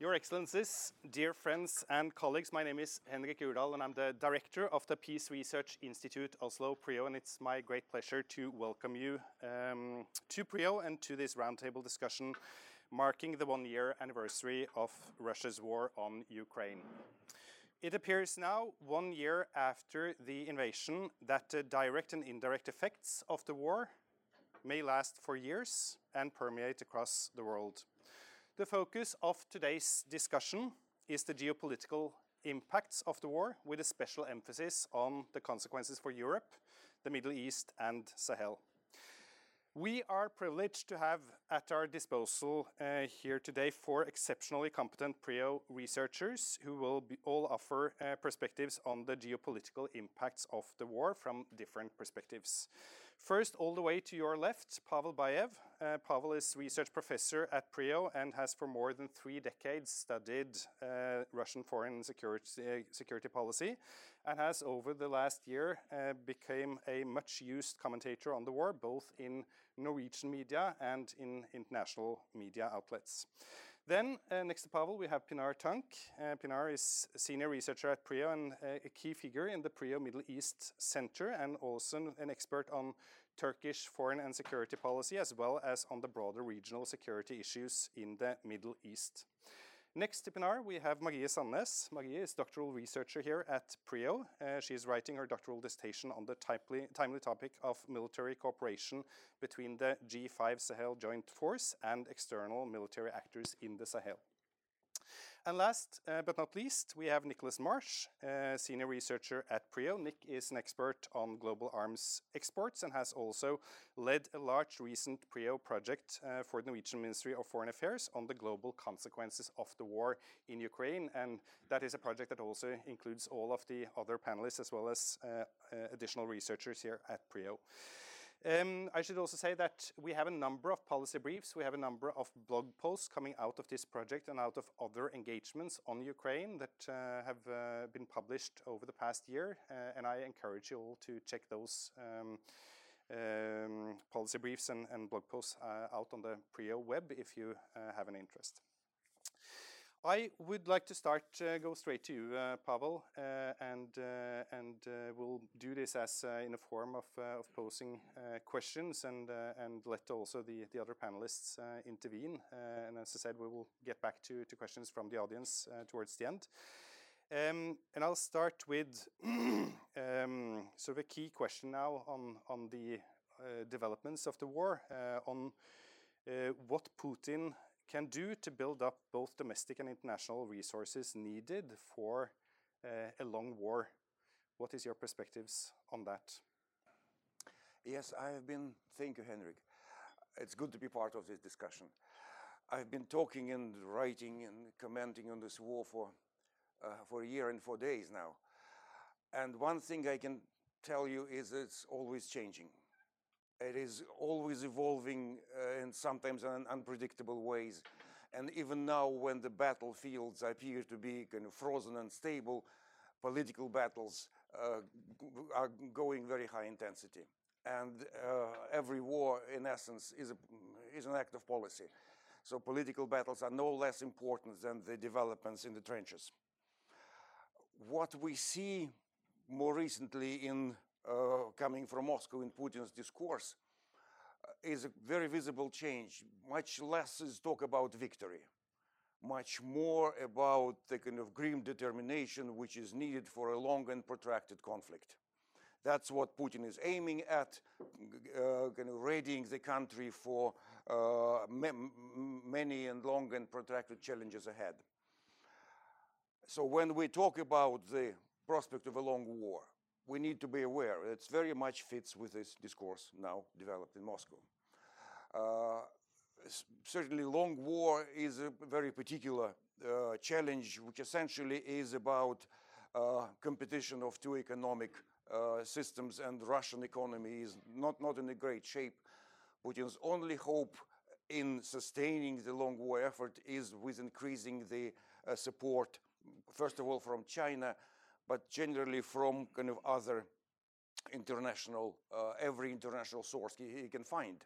Your Excellencies, dear friends and colleagues, my name is Henrik Urdal, and I'm the Director of the Peace Research Institute Oslo PRIO, and it's my great pleasure to welcome you um, to PRIO and to this roundtable discussion marking the one year anniversary of Russia's war on Ukraine. It appears now, one year after the invasion, that the direct and indirect effects of the war may last for years and permeate across the world. The focus of today's discussion is the geopolitical impacts of the war, with a special emphasis on the consequences for Europe, the Middle East, and Sahel. We are privileged to have at our disposal uh, here today four exceptionally competent PRIO researchers who will all offer uh, perspectives on the geopolitical impacts of the war from different perspectives. First, all the way to your left, Pavel Baev. Uh, Pavel is research professor at PRIO and has for more than three decades studied uh, Russian foreign security, security policy and has over the last year uh, become a much used commentator on the war, both in Norwegian media and in international media outlets. Then, uh, next to Pavel, we have Pinar Tank. Uh, Pinar is a senior researcher at PRIO and uh, a key figure in the PRIO Middle East Center and also an expert on Turkish foreign and security policy as well as on the broader regional security issues in the Middle East. Next to Pinar, we have Marie Sandnes. Marie is doctoral researcher here at PRIO. Uh, she is writing her doctoral dissertation on the timely, timely topic of military cooperation between the G5 Sahel Joint Force and external military actors in the Sahel. And last uh, but not least, we have Nicholas Marsh, uh, senior researcher at PRIO. Nick is an expert on global arms exports and has also led a large recent PRIO project uh, for the Norwegian Ministry of Foreign Affairs on the global consequences of the war in Ukraine. And that is a project that also includes all of the other panelists as well as additional researchers here at PRIO. Um, I should also say that we have a number of policy briefs. We have a number of blog posts coming out of this project and out of other engagements on Ukraine that uh, have uh, been published over the past year. Uh, and I encourage you all to check those um, um, policy briefs and, blog posts out on the PRIO web if you have an interest. I would like to start, uh, go straight to you, uh, Pavel, uh, and uh, and uh, we'll do this as uh, in a form of, of posing questions and and let also the, the other panelists intervene. and as I said, we will get back to, questions from the audience towards the end. Um, and I'll start with um, sort of a key question now on on the developments of the war, on what Putin can do to build up both domestic and international resources needed for uh, a long war. What is your perspectives on that? Yes, I have been, thank you, Henrik. It's good to be part of this discussion. I've been talking and writing and commenting on this war for, uh, for a year and four days now. And one thing I can tell you is it's always changing. It is always evolving uh, in sometimes unpredictable ways. And even now, when the battlefields appear to be kind of frozen and stable, political battles uh, are going very high intensity. And uh, every war, in essence, is, a, is an act of policy. So political battles are no less important than the developments in the trenches. What we see more recently in uh, coming from Moscow in Putin's discourse uh, is a very visible change. Much less is talk about victory, much more about the kind of grim determination which is needed for a long and protracted conflict. That's what Putin is aiming at, uh, kind of readying the country for uh, many and long and protracted challenges ahead. So when we talk about the prospect of a long war, we need to be aware. It very much fits with this discourse now developed in Moscow. Uh, certainly, long war is a very particular uh, challenge, which essentially is about uh, competition of two economic uh, systems, and Russian economy is not, not in a great shape. Putin's only hope in sustaining the long war effort is with increasing the uh, support, first of all, from China, but generally from kind of other international, uh, every international source he, he can find.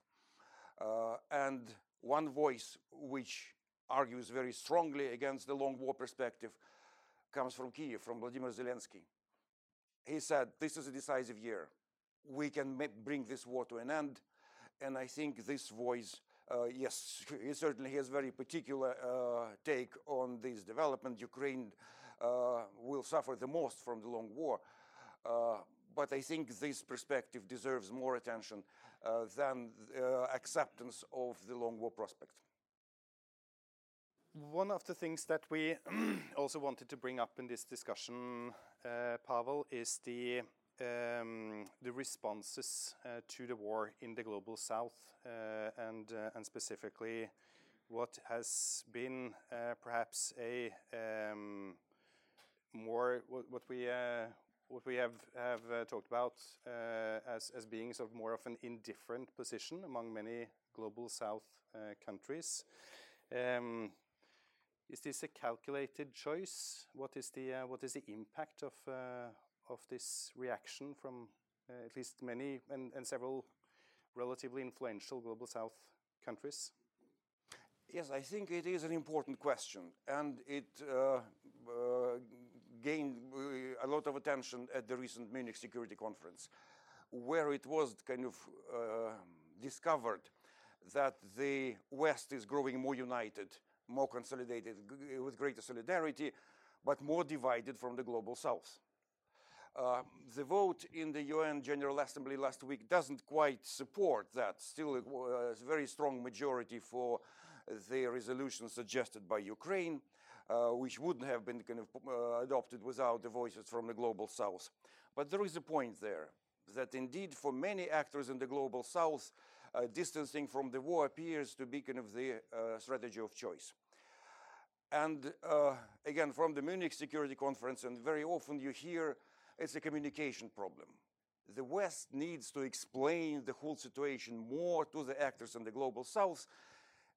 Uh, and one voice which argues very strongly against the long war perspective comes from Kiev, from Vladimir Zelensky. He said, This is a decisive year. We can bring this war to an end. And I think this voice, uh, yes, he certainly has very particular uh, take on this development. Ukraine will suffer the most from the long war. Uh, but I think this perspective deserves more attention uh, than uh, acceptance of the long war prospect. One of the things that we also wanted to bring up in this discussion, uh, Pavel, is the um, the responses uh, to the war in the global south, uh, and uh, and specifically what has been perhaps a um, more what, what we have uh, talked about uh, as being sort of more of an indifferent position among many global South uh, countries. Um, is this a calculated choice? What is the uh, impact of uh, this reaction from uh, at least many and, and several relatively influential global South countries? Yes, I think it is an important question, and it gained uh, a lot of attention at the recent Munich Security Conference, where it was kind of uh, discovered that the West is growing more united, more consolidated, with greater solidarity, but more divided from the global South. Uh, the vote in the UN General Assembly last week doesn't quite support that. Still, a very strong majority for the resolution suggested by Ukraine. Uh, which wouldn't have been kind of uh, adopted without the voices from the global south. But there is a point there that indeed for many actors in the global south, uh, distancing from the war appears to be kind of the uh, strategy of choice. And uh, again, from the Munich Security Conference, and very often you hear it's a communication problem. The West needs to explain the whole situation more to the actors in the global south,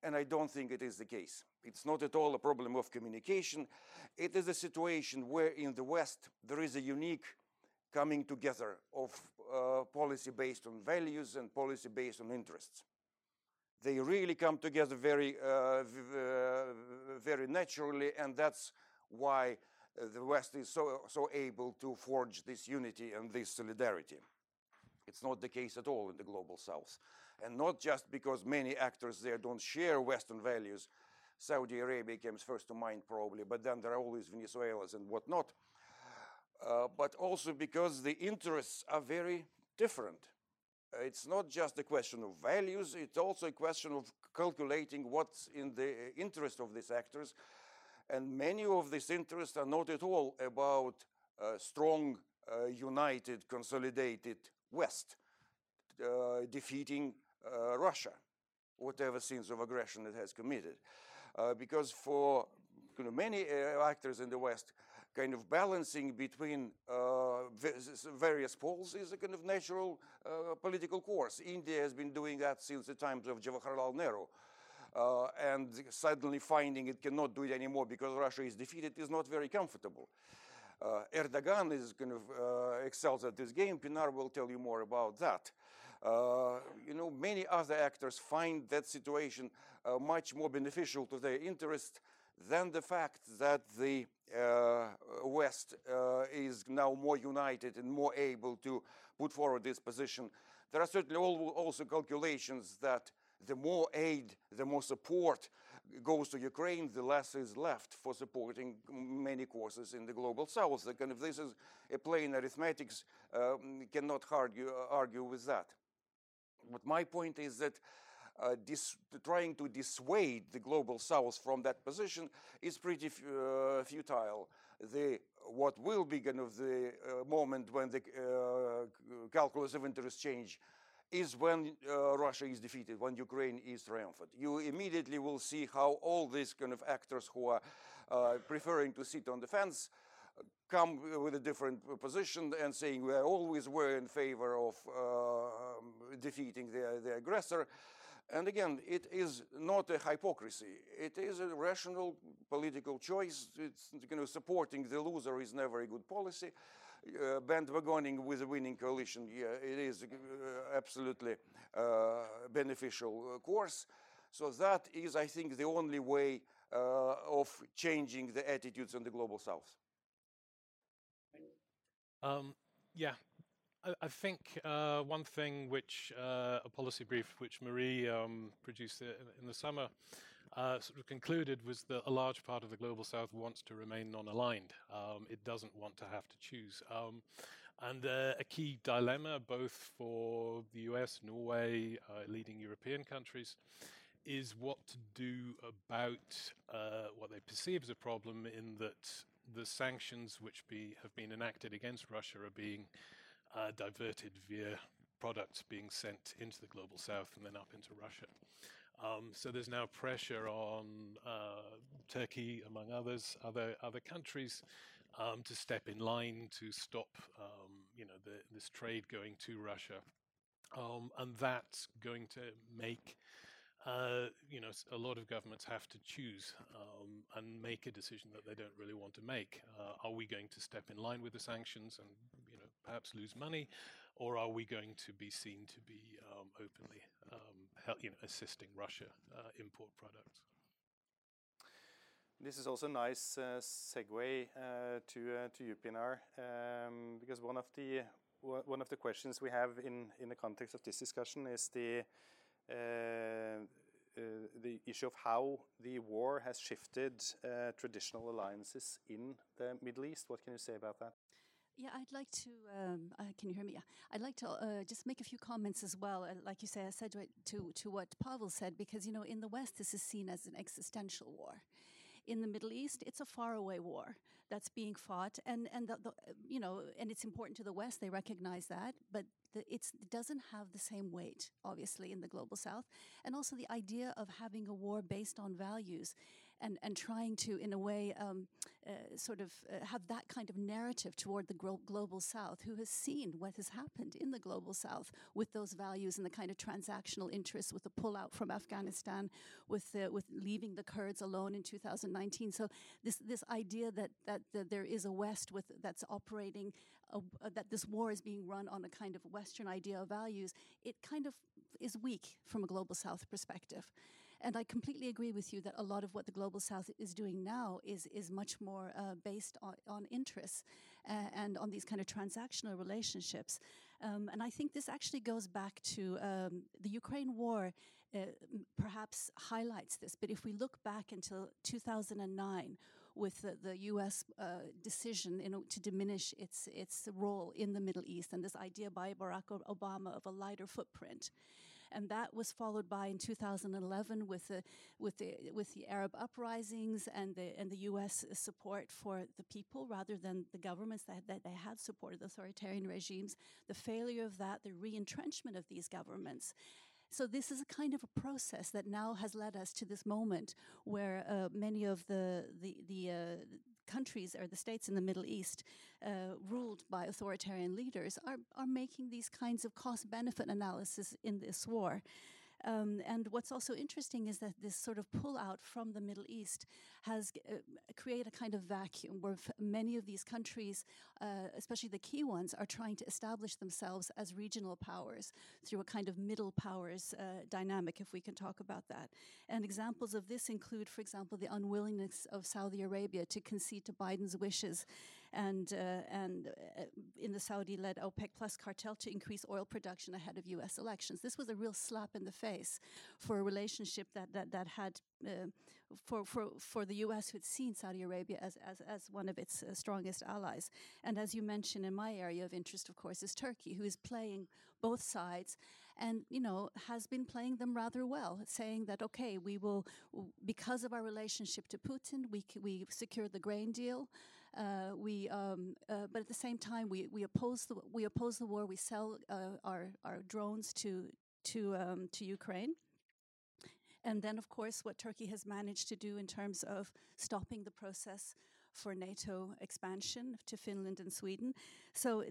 and I don't think it is the case. It's not at all a problem of communication. It is a situation where in the West there is a unique coming together of uh, policy based on values and policy based on interests. They really come together very, uh, very naturally, and that's why uh, the West is so, so able to forge this unity and this solidarity. It's not the case at all in the global South. And not just because many actors there don't share Western values, Saudi Arabia comes first to mind probably, but then there are always Venezuelans and whatnot. Uh, but also because the interests are very different. It's not just a question of values, it's also a question of calculating what's in the interest of these actors. And many of these interests are not at all about a strong, uh, united, consolidated West uh, defeating uh, Russia, whatever sins of aggression it has committed. Uh, because for you know, many uh, actors in the West, kind of balancing between uh, various poles is a kind of natural uh, political course. India has been doing that since the times of Jawaharlal Nehru. Uh, and suddenly finding it cannot do it anymore because Russia is defeated is not very comfortable. Uh, Erdogan is kind of excels at this game. Pinar will tell you more about that. Uh, you know, many other actors find that situation uh, much more beneficial to their interest than the fact that the uh, West uh, is now more united and more able to put forward this position. There are certainly also calculations that the more aid, the more support goes to Ukraine, the less is left for supporting many causes in the global south. Kind of this is a plain arithmetics, um, cannot argue, argue with that. But my point is that uh, dis- trying to dissuade the global south from that position is pretty f- uh, futile. The, what will be kind of the uh, moment when the uh, calculus of interest change is when uh, Russia is defeated, when Ukraine is triumphant. You immediately will see how all these kind of actors who are uh, preferring to sit on the fence come with a different position and saying we always were in favor of uh, defeating the, the aggressor. And again, it is not a hypocrisy. It is a rational political choice. It's, you know, supporting the loser is never a good policy. Uh, bandwagoning with a winning coalition, yeah, it is uh, absolutely uh, beneficial uh, course. So that is, I think, the only way uh, of changing the attitudes in the global south? Um, yeah, I, I think uh, one thing which uh, a policy brief which Marie um, produced in, in, the summer uh, sort of concluded was that a large part of the global south wants to remain non-aligned. Um, it doesn't want to have to choose. Um, and uh, a key dilemma, both for the US, Norway, uh, leading European countries, is what to do about uh, what they perceive as a problem in that the sanctions which be, have been enacted against Russia are being uh, diverted via products being sent into the global south and then up into Russia. Um, so there's now pressure on uh, Turkey, among others, other other countries, um, to step in line to stop, um, you know, the, this trade going to Russia, um, and that's going to make uh, you know, a lot of governments have to choose um, and make a decision that they don't really want to make. Uh, are we going to step in line with the sanctions and, you know, perhaps lose money, or are we going to be seen to be um, openly, um, you know, assisting Russia uh, import products? This is also a nice uh, segue uh, to to you, Pinar, um, because one of the one of the questions we have in in the context of this discussion is the the issue of how the war has shifted uh, traditional alliances in the Middle East. What can you say about that? Yeah, I'd like to. Um, uh, can you hear me? Yeah, I'd like to uh, just make a few comments as well. Uh, like you say, I said to to what Pavel said because you know in the West this is seen as an existential war. In the Middle East, it's a faraway war that's being fought, and and the, the, you know, and it's important to the West. They recognize that, but it doesn't have the same weight, obviously, in the global South. And also the idea of having a war based on values and, and trying to, in a way, um, uh, sort of uh, have that kind of narrative toward the global South, who has seen what has happened in the global South with those values and the kind of transactional interests, with the pullout from Afghanistan, with the, with leaving the Kurds alone in 2019. So this this idea that that, that there is a West with that's operating, a, uh, that this war is being run on a kind of Western idea of values, it kind of is weak from a global South perspective. And I completely agree with you that a lot of what the global south is doing now is is much more uh, based on, on interests uh, and on these kind of transactional relationships. Um, and I think this actually goes back to um, the Ukraine war. Uh, perhaps highlights this, but if we look back until 2009, with the, the U.S. Uh, decision know, to diminish its its role in the Middle East, and this idea by Barack Obama of a lighter footprint and that was followed by in 2011 with the with the with the Arab uprisings and the and the U.S. support for the people rather than the governments that, that they had supported authoritarian regimes. The failure of that, the re-entrenchment of these governments. So this is a kind of a process that now has led us to this moment where uh, many of the the the, uh, countries or the states in the Middle East uh, ruled by authoritarian leaders are, are making these kinds of cost benefit analysis in this war. Um, and what's also interesting is that this sort of pull out from the Middle East has uh, created a kind of vacuum where many of these countries, uh, especially the key ones, are trying to establish themselves as regional powers through a kind of middle powers uh, dynamic, if we can talk about that. And examples of this include, for example, the unwillingness of Saudi Arabia to concede to Biden's wishes and, uh, and uh, in the Saudi-led OPEC Plus cartel to increase oil production ahead of U.S. elections. This was a real slap in the face for a relationship that, that, that had, uh, for, for, for the U.S. who had seen Saudi Arabia as, as, as one of its uh, strongest allies. And as you mentioned, in my area of interest, of course, is Turkey, who is playing both sides and you know has been playing them rather well saying that okay we will because of our relationship to Putin we we secured the grain deal we, um, uh, but at the same time, we, we oppose the we oppose the war. We sell uh, our our drones to to um, to Ukraine. And then, of course, what Turkey has managed to do in terms of stopping the process for NATO expansion to Finland and Sweden. So,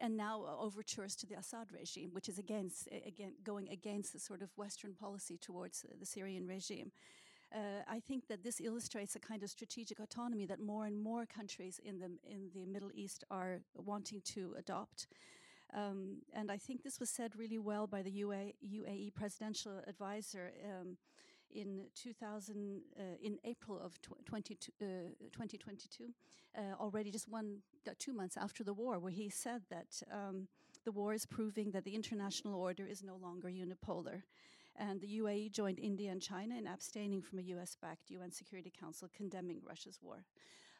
and now overtures to the Assad regime, which is against, again, going against the sort of Western policy towards the Syrian regime uh, I think that this illustrates a kind of strategic autonomy that more and more countries in the in the Middle East are wanting to adopt. Um, and I think this was said really well by the UA, UAE presidential advisor um, in 2000, uh, in April of tw 20, uh, 2022, uh, already just one, two months after the war, where he said that um, the war is proving that the international order is no longer unipolar. And the UAE joined India and China in abstaining from a US backed UN Security Council condemning Russia's war.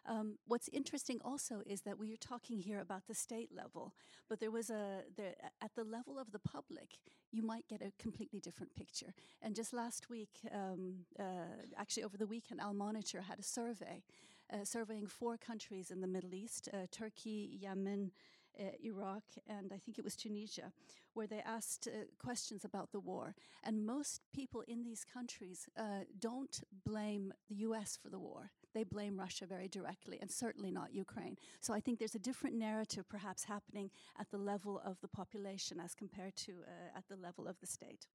Um, what's interesting also is that we are talking here about the state level, but there was a there, at the level of the public, you might get a completely different picture. And just last week, um, uh, actually over the weekend, Al Monitor had a survey, uh, surveying four countries in the Middle East: uh, Turkey, Yemen. Uh, Iraq and I think it was Tunisia, where they asked uh, questions about the war. And most people in these countries uh, don't blame the US for the war they blame Russia very directly, and certainly not Ukraine. So I think there's a different narrative perhaps happening at the level of the population as compared to uh, at the level of the state.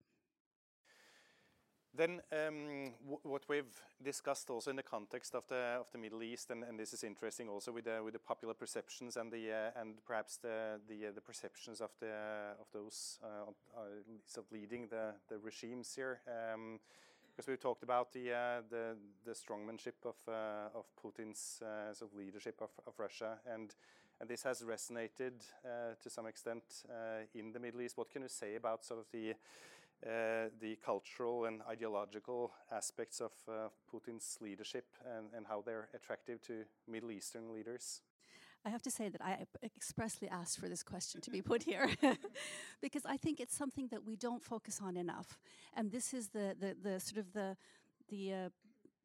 Then um, what we've discussed also in the context of the Middle East, and, this is interesting also with the popular perceptions and uh, perhaps the the, uh, perceptions of those uh, leading the regimes here. Um, because we've talked about the uh, strongmanship of uh, Putin's uh, leadership of, Russia, and this has resonated uh, to some extent uh, in the Middle East. What can you say about sort of the uh, the cultural and ideological aspects of Putin's leadership and, and how they're attractive to Middle Eastern leaders? I have to say that I expressly asked for this question to be put here because I think it's something that we don't focus on enough. And this is the, the, the sort of the, the uh,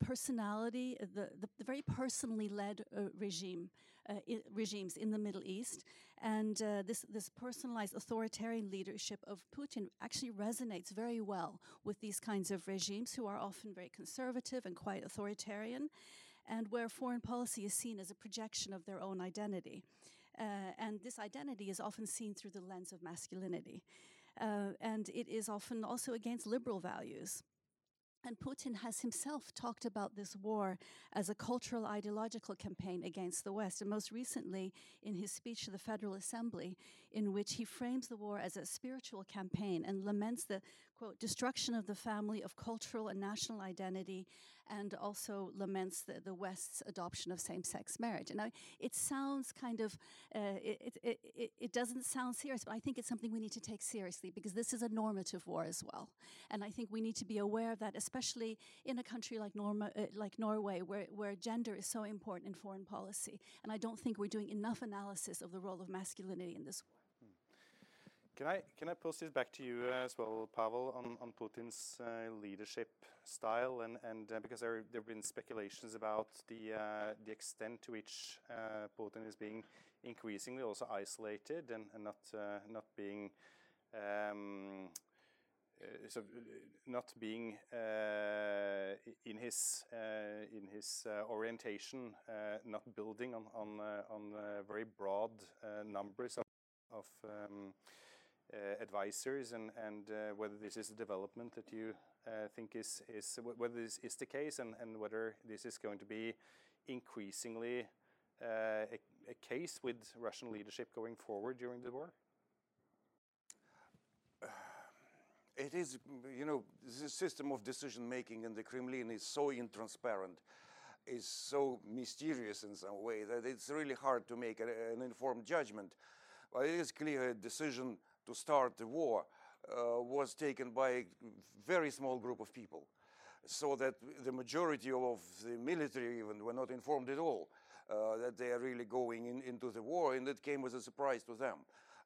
personality, uh, the, the, the, very personally led uh, regime, uh, I, regimes in the Middle East. And uh, this, this personalized authoritarian leadership of Putin actually resonates very well with these kinds of regimes who are often very conservative and quite authoritarian and where foreign policy is seen as a projection of their own identity. Uh, and this identity is often seen through the lens of masculinity. Uh, and it is often also against liberal values. And Putin has himself talked about this war as a cultural ideological campaign against the West. And most recently, in his speech to the Federal Assembly, in which he frames the war as a spiritual campaign and laments the, quote, destruction of the family, of cultural and national identity, and also laments the, the West's adoption of same sex marriage. And I, it sounds kind of, uh, it, it, it, it, doesn't sound serious, but I think it's something we need to take seriously because this is a normative war as well. And I think we need to be aware of that, especially in a country like, Norma, uh, like Norway, where, where gender is so important in foreign policy. And I don't think we're doing enough analysis of the role of masculinity in this war. Can I can I pose this back to you uh, as well, Pavel, on on Putin's uh, leadership style, and and uh, because there there have been speculations about the uh, the extent to which uh, Putin is being increasingly also isolated and, and not uh, not being um, so not being in his in his orientation, not building on on on very broad numbers of of um, advisors and, uh, whether this is a development that you uh, think is, whether this is the case and, whether this is going to be increasingly a, a case with Russian leadership going forward during the war? it is, you know, the system of decision making in the Kremlin is so intransparent, is so mysterious in some way that it's really hard to make an informed judgment. But it is clear a decision to start the war uh, was taken by a very small group of people. So that the majority of the military even were not informed at all uh, that they are really going in, into the war, and that came as a surprise to them.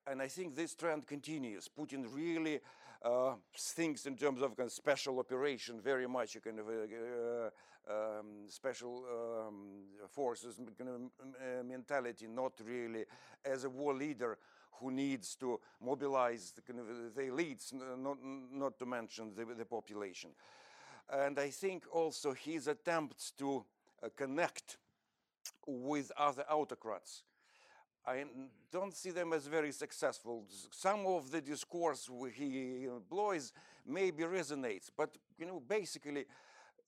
And I think this trend continues. Putin really uh, thinks in terms of kind of special operation, very much a kind of uh, um, special um, forces kind of, uh, mentality, not really as a war leader who needs to mobilize the, the elites, not, not to mention the, the population. And I think also his attempts to uh, connect with other autocrats. I don't see them as very successful. Some of the discourse he employs maybe resonates, but you know, basically,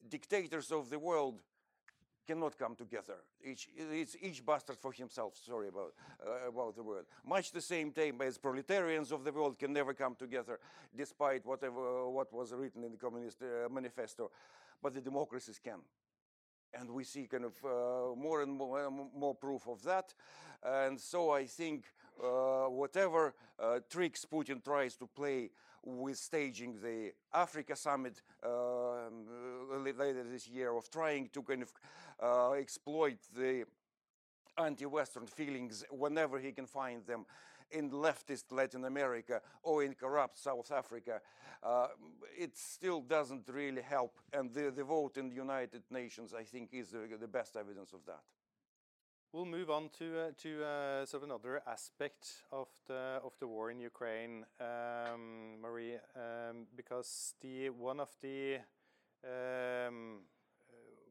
dictators of the world cannot come together. Each, it's each bastard for himself. Sorry about uh, about the word. Much the same time as proletarians of the world can never come together, despite whatever what was written in the Communist uh, Manifesto, but the democracies can. And we see kind of uh, more and more, uh, more, proof of that. And so I think uh, whatever uh, tricks Putin tries to play with staging the Africa summit um, later this year of trying to kind of uh, exploit the anti-Western feelings whenever he can find them in leftist Latin America or in corrupt South Africa, uh, it still doesn't really help. And the, the vote in the United Nations, I think, is the, the best evidence of that. We'll move on to uh, to uh, sort of another aspect of the of the war in Ukraine, um, Marie, um, because the one of the um,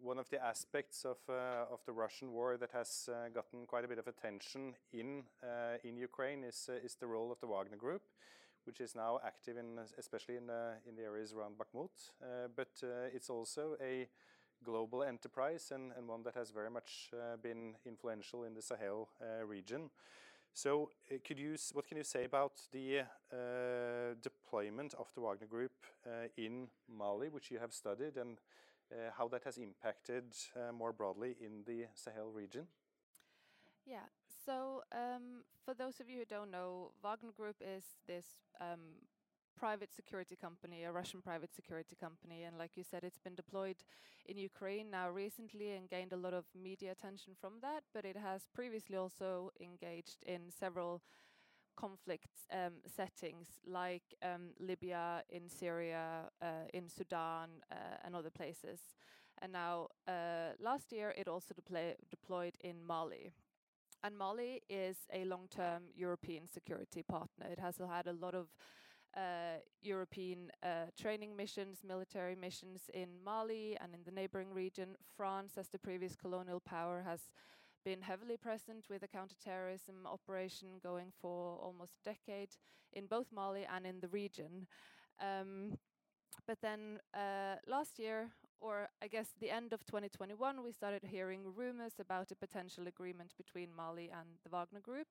one of the aspects of uh, of the Russian war that has uh, gotten quite a bit of attention in uh, in Ukraine is uh, is the role of the Wagner Group, which is now active in especially in in the areas around Bakhmut, but it's also a global enterprise and, and one that has very much uh, been influential in the Sahel uh, region. So, uh, could you, what can you say about the uh, deployment of the Wagner Group uh, in Mali, which you have studied, and how that has impacted more broadly in the Sahel region? Yeah. So, um, for those of you who don't know, Wagner Group is this um, private security company, a Russian private security company. And like you said, it's been deployed in Ukraine now recently and gained a lot of media attention from that. But it has previously also engaged in several conflict um, settings like um, Libya, in Syria, uh, in Sudan, uh, and other places. And now, uh, last year, it also deployed in Mali. And Mali is a long term European security partner. It has had a lot of uh, European uh, training missions, military missions in Mali and in the neighboring region. France, as the previous colonial power, has been heavily present with a counterterrorism operation going for almost a decade in both Mali and in the region. Um, but then uh, last year, or I guess the end of 2021, we started hearing rumors about a potential agreement between Mali and the Wagner Group.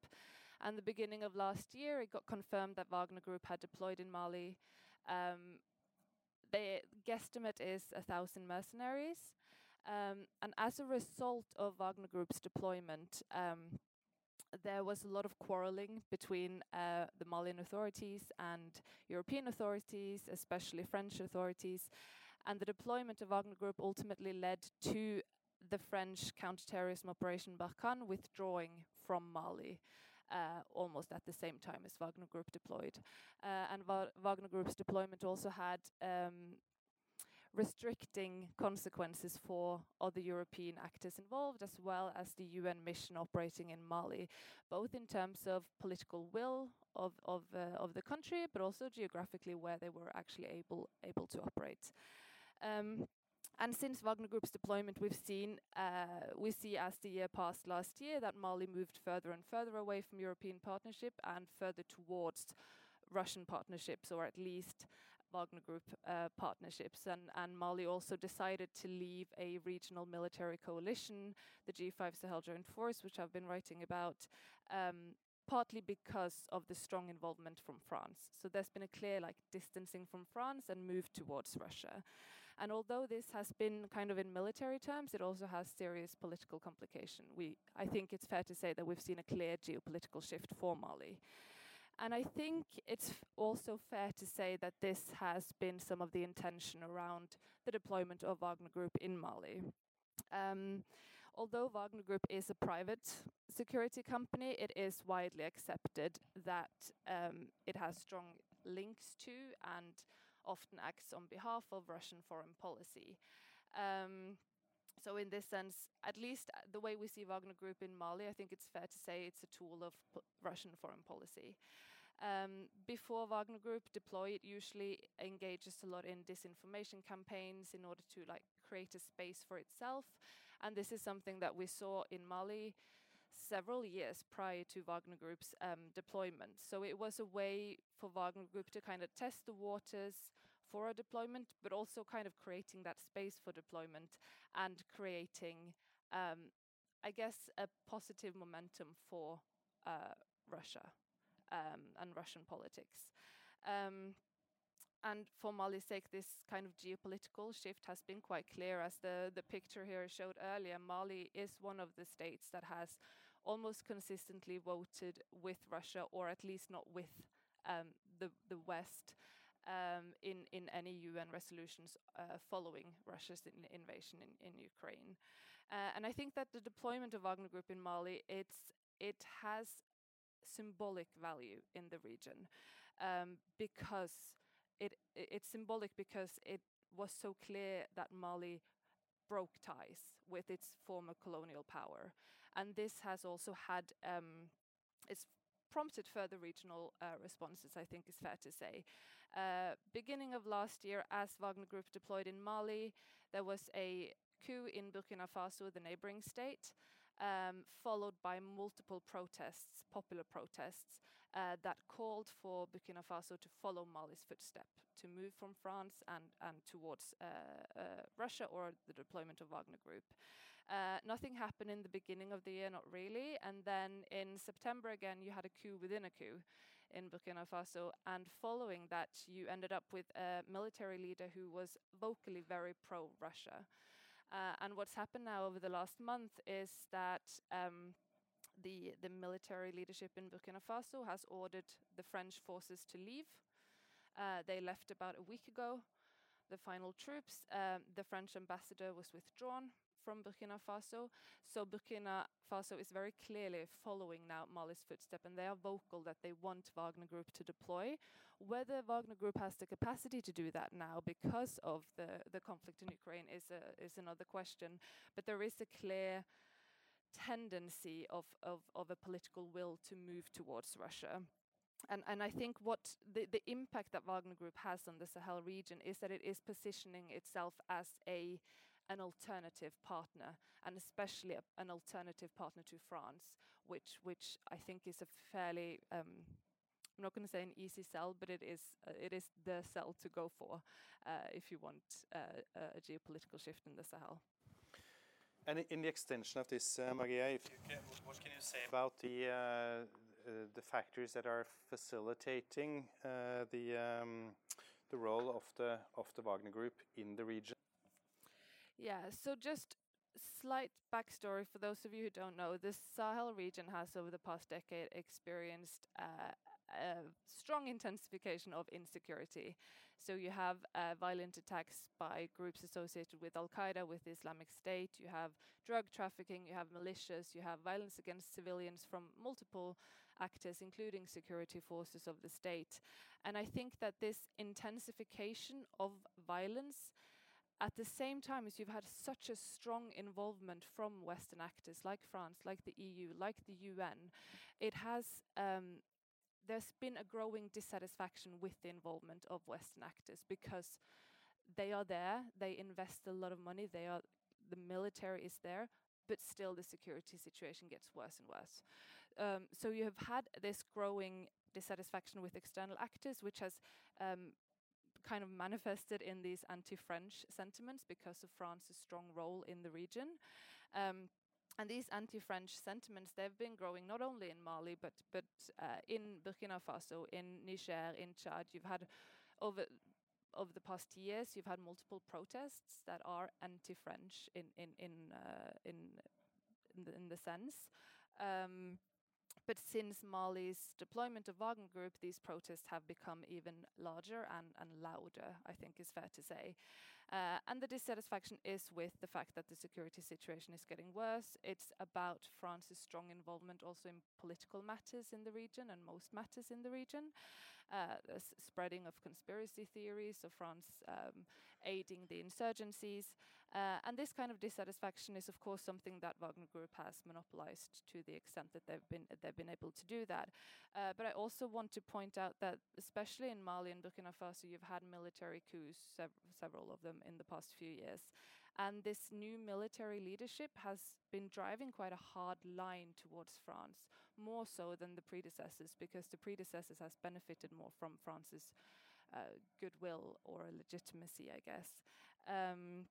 And the beginning of last year, it got confirmed that Wagner Group had deployed in Mali. Um, the guesstimate is a thousand mercenaries. Um, and as a result of Wagner Group's deployment, um, there was a lot of quarreling between uh, the Malian authorities and European authorities, especially French authorities. And the deployment of Wagner Group ultimately led to the French counterterrorism operation Barkhane withdrawing from Mali almost at the same time as Wagner Group deployed. Uh, and Va Wagner Group's deployment also had um, restricting consequences for other European actors involved, as well as the UN mission operating in Mali, both in terms of political will of of uh, of the country, but also geographically where they were actually able able to operate. Um, and since Wagner Group's deployment, we've seen, uh, we see as the year passed last year that Mali moved further and further away from European partnership and further towards Russian partnerships, or at least Wagner Group uh, partnerships. And, and Mali also decided to leave a regional military coalition, the G5 Sahel Joint Force, which I've been writing about, um, partly because of the strong involvement from France. So there's been a clear like distancing from France and move towards Russia. And although this has been kind of in military terms, it also has serious political complication. We, I think it's fair to say that we've seen a clear geopolitical shift for Mali. And I think it's also fair to say that this has been some of the intention around the deployment of Wagner Group in Mali. Um, although Wagner Group is a private security company, it is widely accepted that um, it has strong links to and often acts on behalf of Russian foreign policy. Um, so in this sense, at least uh, the way we see Wagner Group in Mali, I think it's fair to say it's a tool of Russian foreign policy. Um, before Wagner Group deploy, it usually engages a lot in disinformation campaigns in order to like create a space for itself. And this is something that we saw in Mali several years prior to Wagner Group's um, deployment. So it was a way for Wagner Group to kind of test the waters for a deployment, but also kind of creating that space for deployment and creating um, I guess, a positive momentum for uh, Russia um, and Russian politics. Um, and for Mali's sake, this kind of geopolitical shift has been quite clear, as the, the picture here showed earlier. Mali is one of the states that has almost consistently voted with Russia, or at least not with um, the the West, um, in in any UN resolutions uh, following Russia's in invasion in, in Ukraine. Uh, and I think that the deployment of Wagner Group in Mali, it's it has symbolic value in the region um, because it it's symbolic because it was so clear that Mali broke ties with its former colonial power, and this has also had um, it's prompted further regional uh, responses. I think is fair to say. Uh, beginning of last year, as Wagner Group deployed in Mali, there was a coup in Burkina Faso, the neighboring state, um, followed by multiple protests, popular protests, uh, that called for Burkina Faso to follow Mali's footstep, to move from France and, and towards uh, uh, Russia or the deployment of Wagner Group. Uh, nothing happened in the beginning of the year, not really. And then in September again, you had a coup within a coup in Burkina Faso. And following that, you ended up with a military leader who was vocally very pro Russia. Uh, and what's happened now over the last month is that um, the, the military leadership in Burkina Faso has ordered the French forces to leave. Uh, they left about a week ago, the final troops. Um, the French ambassador was withdrawn from Burkina Faso. So Burkina Faso is very clearly following now Mali's footstep, and they are vocal that they want Wagner Group to deploy. Whether Wagner Group has the capacity to do that now because of the, the conflict in Ukraine is a, is another question. But there is a clear tendency of, of, of a political will to move towards Russia. And, and I think what the, the impact that Wagner Group has on the Sahel region is that it is positioning itself as a an alternative partner, and especially a, an alternative partner to France, which which I think is a fairly um, I'm not going to say an easy sell, but it is uh, it is the sell to go for uh, if you want uh, a geopolitical shift in the Sahel. And in the extension of this, uh, Maria, if you can, what can you say about the uh, uh, the factors that are facilitating the um, the role of the of the Wagner Group in the region? Yeah, so just slight backstory for those of you who don't know, the Sahel region has over the past decade experienced uh, a strong intensification of insecurity. So you have uh, violent attacks by groups associated with Al Qaeda, with the Islamic State. You have drug trafficking. You have militias. You have violence against civilians from multiple actors, including security forces of the state. And I think that this intensification of violence at the same time as you've had such a strong involvement from Western actors like France, like the EU, like the UN, it has um, there's been a growing dissatisfaction with the involvement of Western actors because they are there, they invest a lot of money, they are the military is there, but still the security situation gets worse and worse. Um, so you have had this growing dissatisfaction with external actors, which has um, kind of manifested in these anti-French sentiments because of France's strong role in the region. Um, and these anti-French sentiments, they've been growing not only in Mali, but but uh, in Burkina Faso, in Niger, in Chad. You've had over over the past years, you've had multiple protests that are anti-French in in in uh, in in the, in the sense. Um, but since Mali's deployment of Wagner Group, these protests have become even larger and, and louder, I think is fair to say. Uh, and the dissatisfaction is with the fact that the security situation is getting worse. It's about France's strong involvement also in political matters in the region and most matters in the region. Uh, the spreading of conspiracy theories of France um, aiding the insurgencies. Uh, and this kind of dissatisfaction is, of course, something that Wagner Group has monopolized to the extent that they've been they've been able to do that. Uh, but I also want to point out that, especially in Mali and Burkina Faso, you've had military coups, sev several of them in the past few years. And this new military leadership has been driving quite a hard line towards France, more so than the predecessors, because the predecessors has benefited more from France's uh, goodwill or legitimacy, I guess. Um,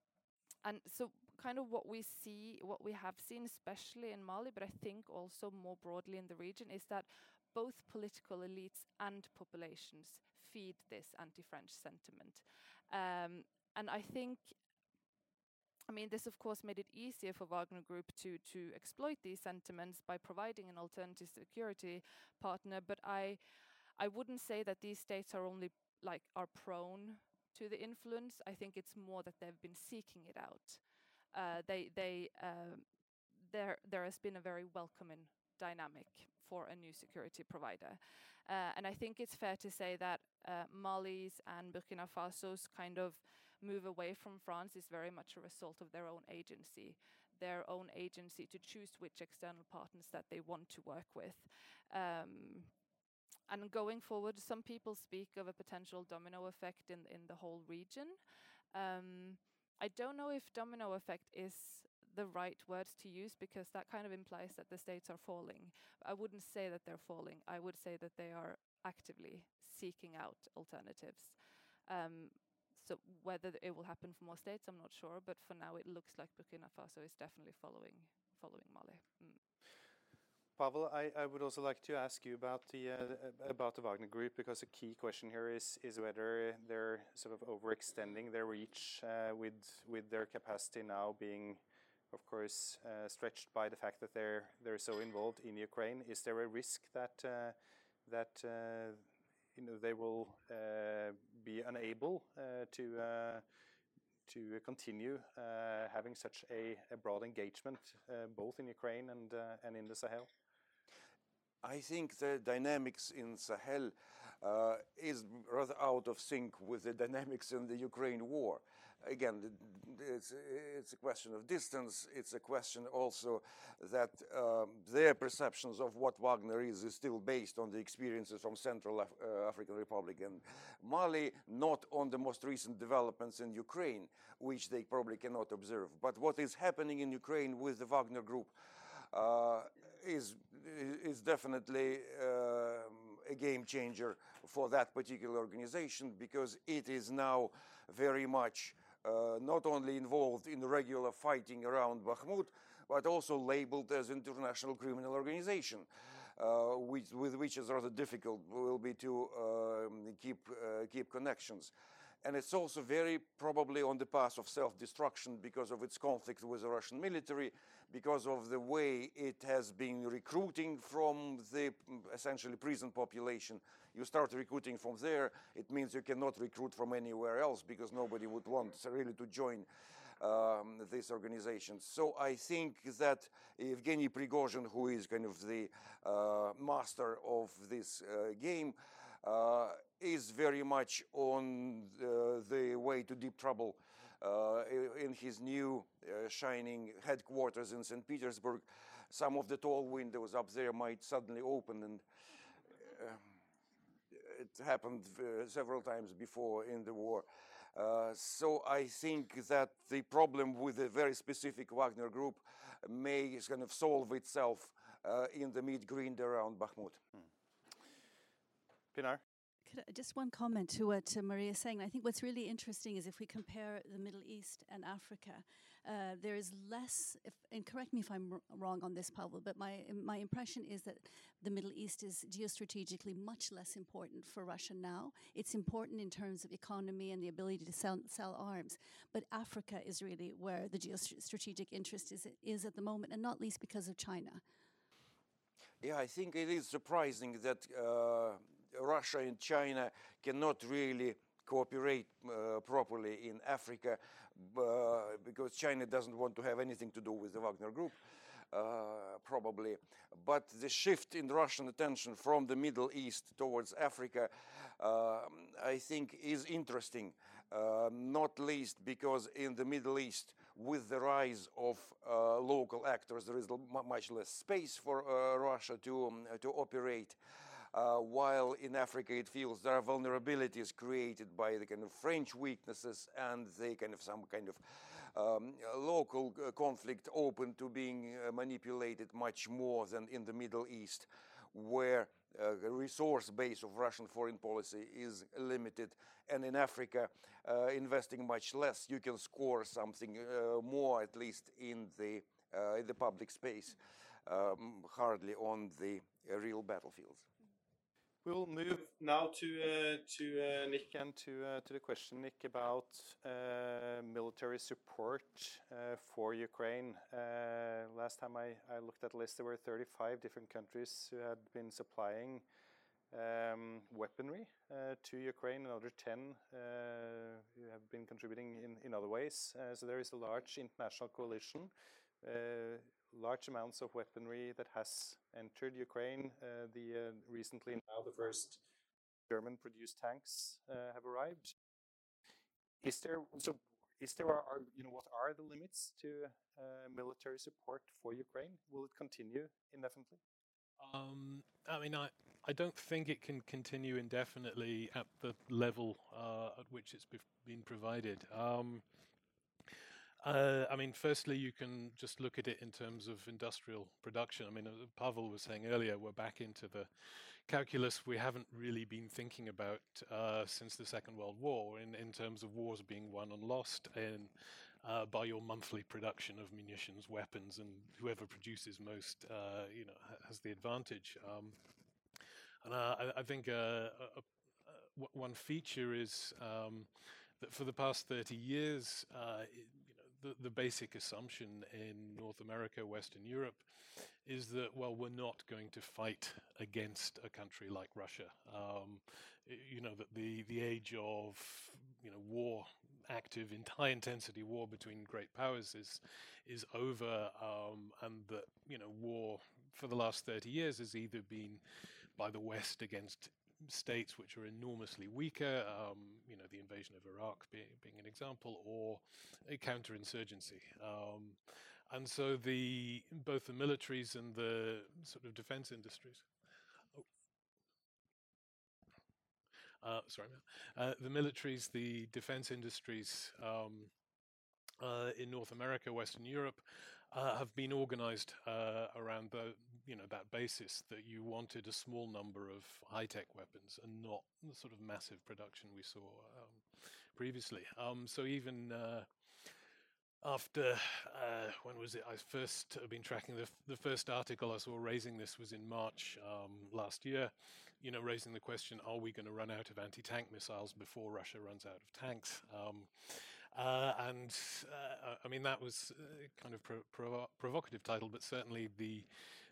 and so kind of what we see, what we have seen, especially in Mali, but I think also more broadly in the region, is that both political elites and populations feed this anti-French sentiment. Um, and I think I mean, this of course made it easier for Wagner Group to to exploit these sentiments by providing an alternative security partner. But I, I wouldn't say that these states are only like are prone to the influence. I think it's more that they've been seeking it out. Uh, they they um, there there has been a very welcoming dynamic for a new security provider. Uh, and I think it's fair to say that uh, Mali's and Burkina Faso's kind of move away from France is very much a result of their own agency, their own agency to choose which external partners that they want to work with. Um, and going forward, some people speak of a potential domino effect in in the whole region. Um, I don't know if domino effect is the right words to use because that kind of implies that the states are falling. I wouldn't say that they're falling. I would say that they are actively seeking out alternatives. Um, so whether it will happen for more states, I'm not sure. But for now, it looks like Burkina Faso is definitely following following Mali. Mm. Pavel, I, would also like to ask you about the uh, about the Wagner Group because a key question here is whether they're sort of overextending their reach uh, with with their capacity now being, of course, uh, stretched by the fact that they're they're so involved in Ukraine. Is there a risk that uh, that uh, you know, they will uh, be unable to to continue having such a, broad engagement both in Ukraine and and in the Sahel? I think the dynamics in Sahel uh, is rather out of sync with the dynamics in the Ukraine war. Again, it's, it's a question of distance. It's a question also that um, their perceptions of what Wagner is is still based on the experiences from Central Af uh, African Republic and Mali, not on the most recent developments in Ukraine, which they probably cannot observe. But what is happening in Ukraine with the Wagner Group uh, is is definitely uh, a game changer for that particular organization because it is now very much uh, not only involved in regular fighting around Bakhmut, but also labeled as international criminal organization. Uh, which, with which is rather difficult will be to um, keep uh, keep connections and it's also very probably on the path of self-destruction because of its conflict with the Russian military, because of the way it has been recruiting from the essentially prison population. You start recruiting from there, it means you cannot recruit from anywhere else because nobody would want really to join um, this organization. So I think that Evgeny Prigozhin, who is kind of the uh, master of this uh, game, uh, is very much on the, the way to deep trouble uh, in his new uh, shining headquarters in St. Petersburg. Some of the tall windows up there might suddenly open, and uh, it happened uh, several times before in the war. Uh, so I think that the problem with a very specific Wagner group may kind of solve itself uh, in the mid-green around Bakhmut. Hmm. Pinar? Could, just one comment to what uh, Maria is saying. I think what's really interesting is if we compare the Middle East and Africa, uh, there is less. If, and correct me if I'm wrong on this, Pavel, but my my impression is that the Middle East is geostrategically much less important for Russia now. It's important in terms of economy and the ability to sell, sell arms, but Africa is really where the geostrategic interest is is at the moment, and not least because of China. Yeah, I think it is surprising that. Uh, Russia and China cannot really cooperate uh, properly in Africa uh, because China doesn't want to have anything to do with the Wagner Group. Uh, probably. But the shift in Russian attention from the Middle East towards Africa, uh, I think, is interesting. Uh, not least because in the Middle East, with the rise of uh, local actors, there is much less space for Russia to um, to operate. Uh, while in Africa it feels there are vulnerabilities created by the kind of French weaknesses and the kind of some kind of um, local uh, conflict open to being uh, manipulated much more than in the Middle East, where uh, resource base of Russian foreign policy is limited, and in Africa, investing much less, you can score something more, at least in the in the public space, um, hardly on the real battlefields. We'll move now to uh, uh, Nick and to uh, to the question, Nick, about military support for Ukraine. Last time I, looked at the list, there were 35 different countries who had been supplying um, weaponry to Ukraine. Another 10 uh, who have been contributing in, other ways. So there is a large international coalition large amounts of weaponry that has entered Ukraine. Uh, the uh, recently now the first German-produced tanks uh, have arrived. Is there so? Is there are, you know what are the limits to military support for Ukraine? Will it continue indefinitely? Um, I mean, I, I don't think it can continue indefinitely at the level uh, at which it's been provided. Um, uh, I mean, firstly, you can just look at it in terms of industrial production. I mean, uh, Pavel was saying earlier, we're back into the calculus we haven't really been thinking about uh, since the Second World War, in, in terms of wars being won and lost, and uh, by your monthly production of munitions, weapons, and whoever produces most, uh, you know, has the advantage. Um, and uh, I, I, think one feature is um, that for the past 30 years, it, the, the basic assumption in North America, Western Europe, is that well, we're not going to fight against a country like Russia. Um, you know that the the age of you know war, active, high intensity war between great powers is is over, um, and that you know war for the last thirty years has either been by the West against states which are enormously weaker, um, you know, the invasion of Iraq being, being an example, or a counterinsurgency. Um, and so the both the militaries and the sort of defense industries. Oh. Uh, sorry, uh, the militaries, the defense industries um, uh, in North America, Western Europe, uh, have been organized uh, around the, you know that basis that you wanted a small number of high-tech weapons and not the sort of massive production we saw um, previously. Um, so even uh, after uh, when was it? I first have been tracking the the first article I saw raising this was in March um, last year. You know, raising the question: Are we going to run out of anti-tank missiles before Russia runs out of tanks? Um, uh, and uh, I mean that was uh, kind of pro provo provocative title, but certainly the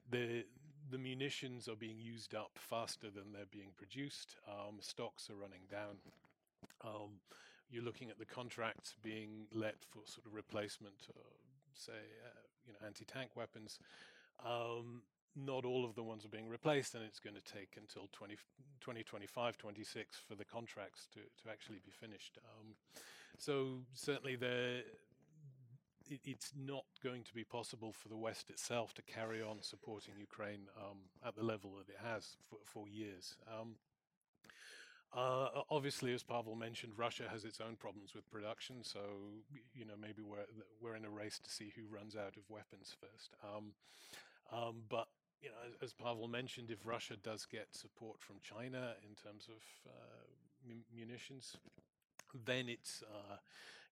the the munitions are being used up faster than they're being produced. Um, stocks are running down. Um, you're looking at the contracts being let for sort of replacement, uh, say, uh, you know, anti-tank weapons. Um, not all of the ones are being replaced, and it's going to take until 20, 2025, 26 for the contracts to, to actually be finished. Um, so certainly it, it's not going to be possible for the West itself to carry on supporting Ukraine um, at the level that it has for, for years. Um, uh, obviously, as Pavel mentioned, Russia has its own problems with production, so you know maybe we're we're in a race to see who runs out of weapons first. Um, um but you know, as, as, Pavel mentioned, if Russia does get support from China in terms of uh, munitions, then it's uh,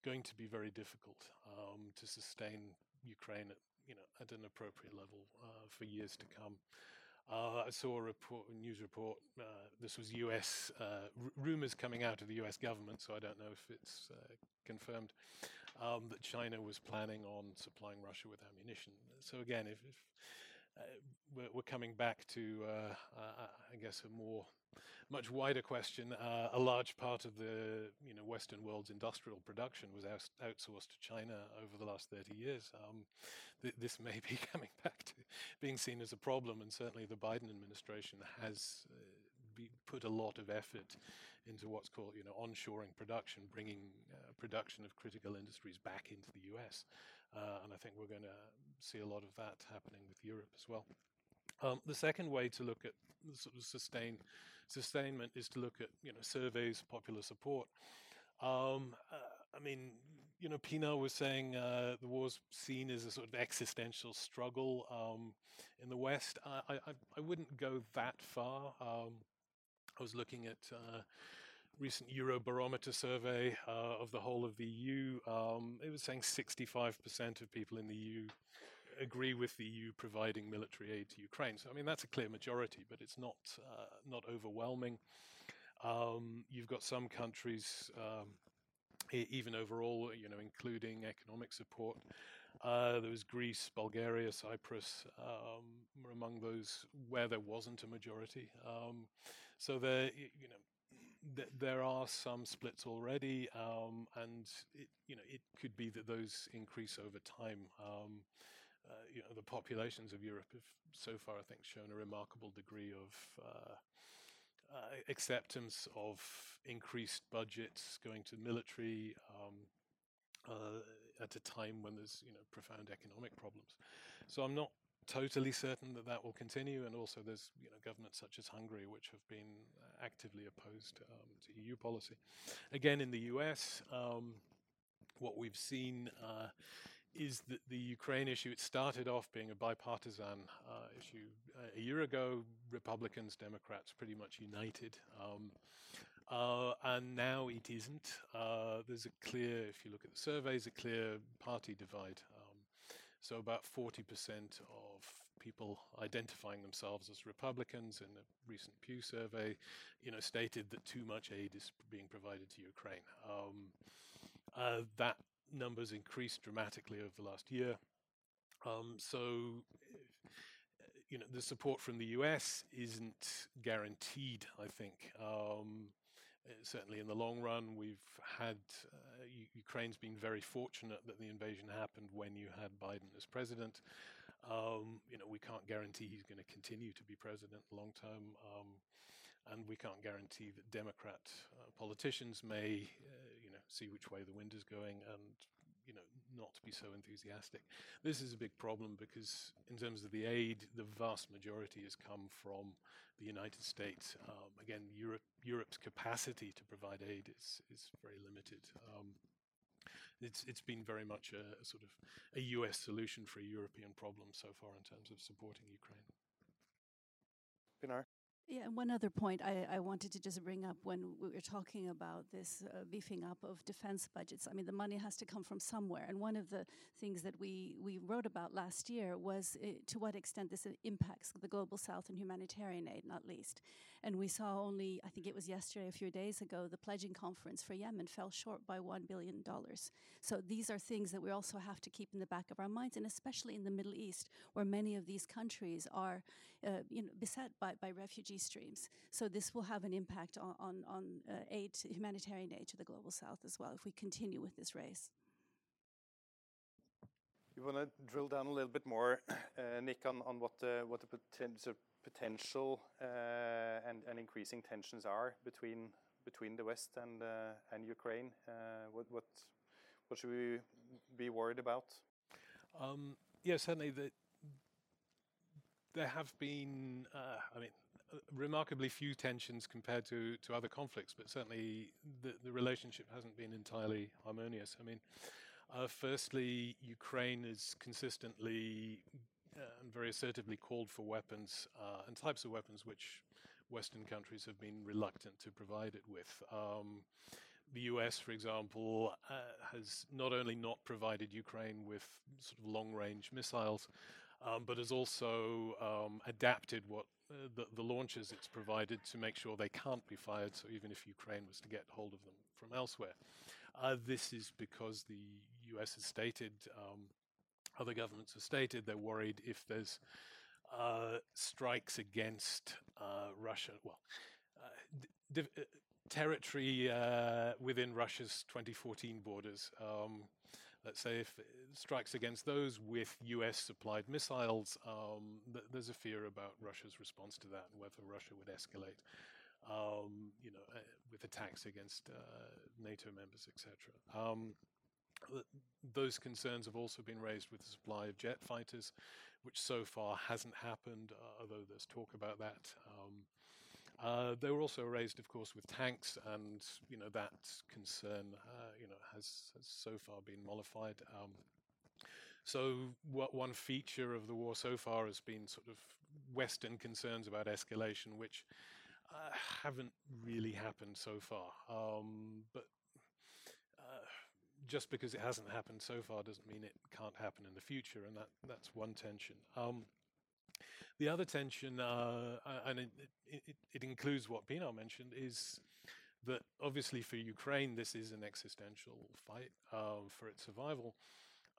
going to be very difficult um, to sustain Ukraine at you know at an appropriate level uh, for years to come. Uh, I saw a report, a news report. Uh, this was U.S. Uh, rumors coming out of the U.S. government, so I don't know if it's uh, confirmed um, that China was planning on supplying Russia with ammunition. So again, if, if we're, we're, coming back to, I guess, a more much wider question, uh, a large part of the you know Western world's industrial production was out outsourced to China over the last 30 years. Um, th this may be coming back to being seen as a problem, and certainly the Biden administration has uh, be, put a lot of effort into what's called you know onshoring production, bringing uh, production of critical industries back into the U.S. Uh, and I think we're going to see a lot of that happening with Europe as well. Um, the second way to look at sort of sustain sustainment is to look at you know surveys, popular support. Um, uh, I mean, you know, Pinar was saying uh, the war's seen as a sort of existential struggle. Um, In the West, I, I, I wouldn't go that far. Um, I was looking at uh, recent Eurobarometer survey uh, of the whole of the EU. Um, it was saying 65% of people in the EU agree with the EU providing military aid to Ukraine. So I mean that's a clear majority, but it's not uh, not overwhelming. Um, you've got some countries, um, even overall, you know, including economic support. Uh, there was Greece, Bulgaria, Cyprus um, were among those where there wasn't a majority. Um, so there, you know, th- there are some splits already, um, and it, you know, it could be that those increase over time. Um, uh, you know, the populations of Europe have so far, I think, shown a remarkable degree of uh, uh, acceptance of increased budgets going to military um, uh, at a time when there's you know profound economic problems. So I'm not totally certain that that will continue, and also there's you know governments such as Hungary which have been uh, actively opposed um, to EU policy. Again, in the US, um, what we've seen uh, is that the Ukraine issue, it started off being a bipartisan uh, issue. Uh, a year ago, Republicans, Democrats pretty much united. Um, uh, and now it isn't. Uh, there's a clear, if you look at the surveys, a clear party divide. So about 40% of people identifying themselves as Republicans in a recent Pew survey, you know, stated that too much aid is being provided to Ukraine. Um, uh, that numbers increased dramatically over the last year. Um, so, you know, the support from the US isn't guaranteed, I think. Um, certainly in the long run, we've had uh, Ukraine's been very fortunate that the invasion happened when you had Biden as president. Um, you know, we can't guarantee he's going to continue to be president long term, um, and we can't guarantee that Democrat uh, politicians may, uh, you know, see which way the wind is going and you know not to be so enthusiastic. This is a big problem because in terms of the aid, the vast majority has come from the United States. Um, again, Europe Europe's capacity to provide aid is is very limited. Um, it's it's been very much a, a, sort of a US solution for a European problem so far in terms of supporting Ukraine. Pinar. Yeah, and one other point I, I wanted to just bring up when we were talking about this uh, beefing up of defense budgets. I mean, the money has to come from somewhere. And one of the things that we, we wrote about last year was uh, to what extent this impacts the global south and humanitarian aid, not least. And we saw only, I think it was yesterday, a few days ago, the pledging conference for Yemen fell short by $1 billion. So these are things that we also have to keep in the back of our minds, and especially in the Middle East, where many of these countries are uh, you know, beset by, by refugee streams. So this will have an impact on, on, on uh, aid, humanitarian aid to the global south as well, if we continue with this race. You want to drill down a little bit more, uh, Nick, on, on what the, what the potential potential uh, and, and increasing tensions are between between the West and uh, and Ukraine. Uh, what what what should we be worried about? Um, yeah, certainly the, there have been. I mean, remarkably few tensions compared to, to other conflicts, but certainly the, the relationship hasn't been entirely harmonious. I mean, uh, firstly, Ukraine is consistently and very assertively called for weapons uh, and types of weapons which Western countries have been reluctant to provide it with. Um, the US, for example, uh, has not only not provided Ukraine with sort of long range missiles, um, but has also um, adapted what uh, the, the, launches it's provided to make sure they can't be fired. So even if Ukraine was to get hold of them from elsewhere, uh, this is because the US has stated um, other governments have stated they're worried if there's uh, strikes against uh, Russia, well, uh, uh territory within Russia's 2014 borders. Um, let's say if strikes against those with US supplied missiles, um, th- there's a fear about Russia's response to that and whether Russia would escalate. Um, you know, uh, with attacks against NATO members, etc. Um, those concerns have also been raised with the supply of jet fighters, which so far hasn't happened, uh, although there's talk about that. Um, uh, they were also raised, of course, with tanks, and you know that concern, uh, you know, has, has, so far been mollified. Um, So, what one feature of the war so far has been sort of Western concerns about escalation, which uh, haven't really happened so far. Um, but uh, just because it hasn't happened so far doesn't mean it can't happen in the future, and that that's one tension. Um, the other tension, uh, and it, it, it, includes what Pinar mentioned, is that obviously for Ukraine this is an existential fight uh, for its survival.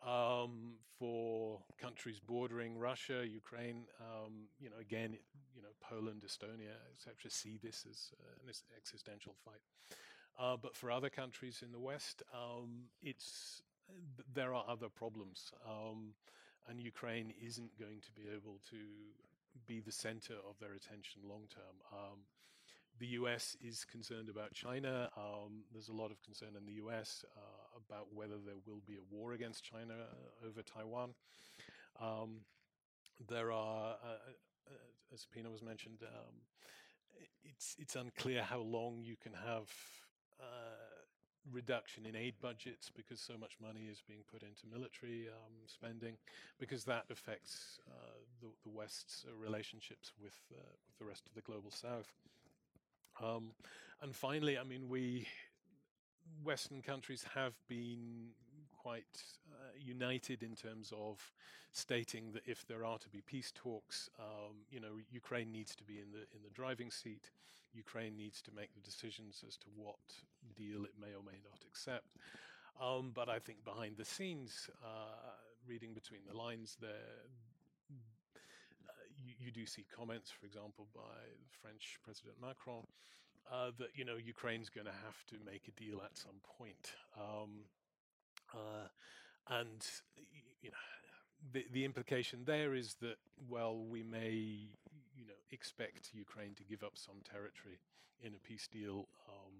Um, for countries bordering Russia, Ukraine, um, you know, again, you know, Poland, Estonia, etc., see this as uh, an existential fight. Uh, but for other countries in the West, um, it's there are other problems, um, and Ukraine isn't going to be able to be the center of their attention long term. Um, the US is concerned about China. Um, there's a lot of concern in the US uh, about whether there will be a war against China uh, over Taiwan. Um, there are, uh, uh as Pinar was mentioned, um, it's it's unclear how long you can have uh, reduction in aid budgets because so much money is being put into military um, spending, because that affects uh, the, the, West's relationships with with the rest of the global South. Um, and finally, I mean, we Western countries have been quite uh, united in terms of stating that if there are to be peace talks, um, you know, Ukraine needs to be in the in the driving seat. Ukraine needs to make the decisions as to what deal it may or may not accept. Um, but I think behind the scenes, uh, reading between the lines, there you, you, do see comments, for example, by French President Macron, uh, that you know Ukraine's going to have to make a deal at some point, um, uh, and you know the the implication there is that well we may you know expect Ukraine to give up some territory in a peace deal, um,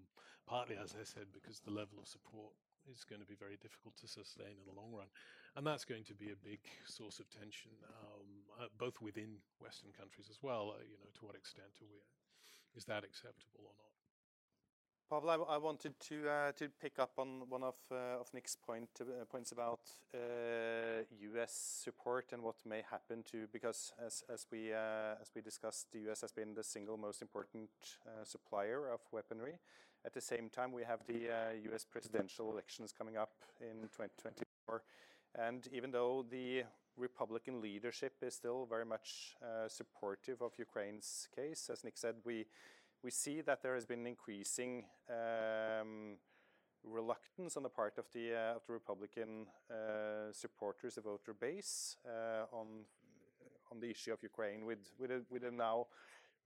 partly as I said because the level of support is going to be very difficult to sustain in the long run. And that's going to be a big source of tension, um, uh, both within Western countries as well. Uh, you know, to what extent we, is that acceptable or not? Pavel, I, I wanted to uh, to pick up on one of uh, of Nick's point uh, points about U.S. Uh, support and what may happen to because as as we as we discussed, the U.S. has been the single most important supplier of weaponry at the same time, we have the uh, US presidential elections coming up in 2024. And even though the Republican leadership is still very much uh, supportive of Ukraine's case, as Nick said, we, we see that there has been increasing um, reluctance on the part of the, uh, of the Republican uh, supporters, the voter base, uh, on, on the issue of Ukraine, with, with, a, with a now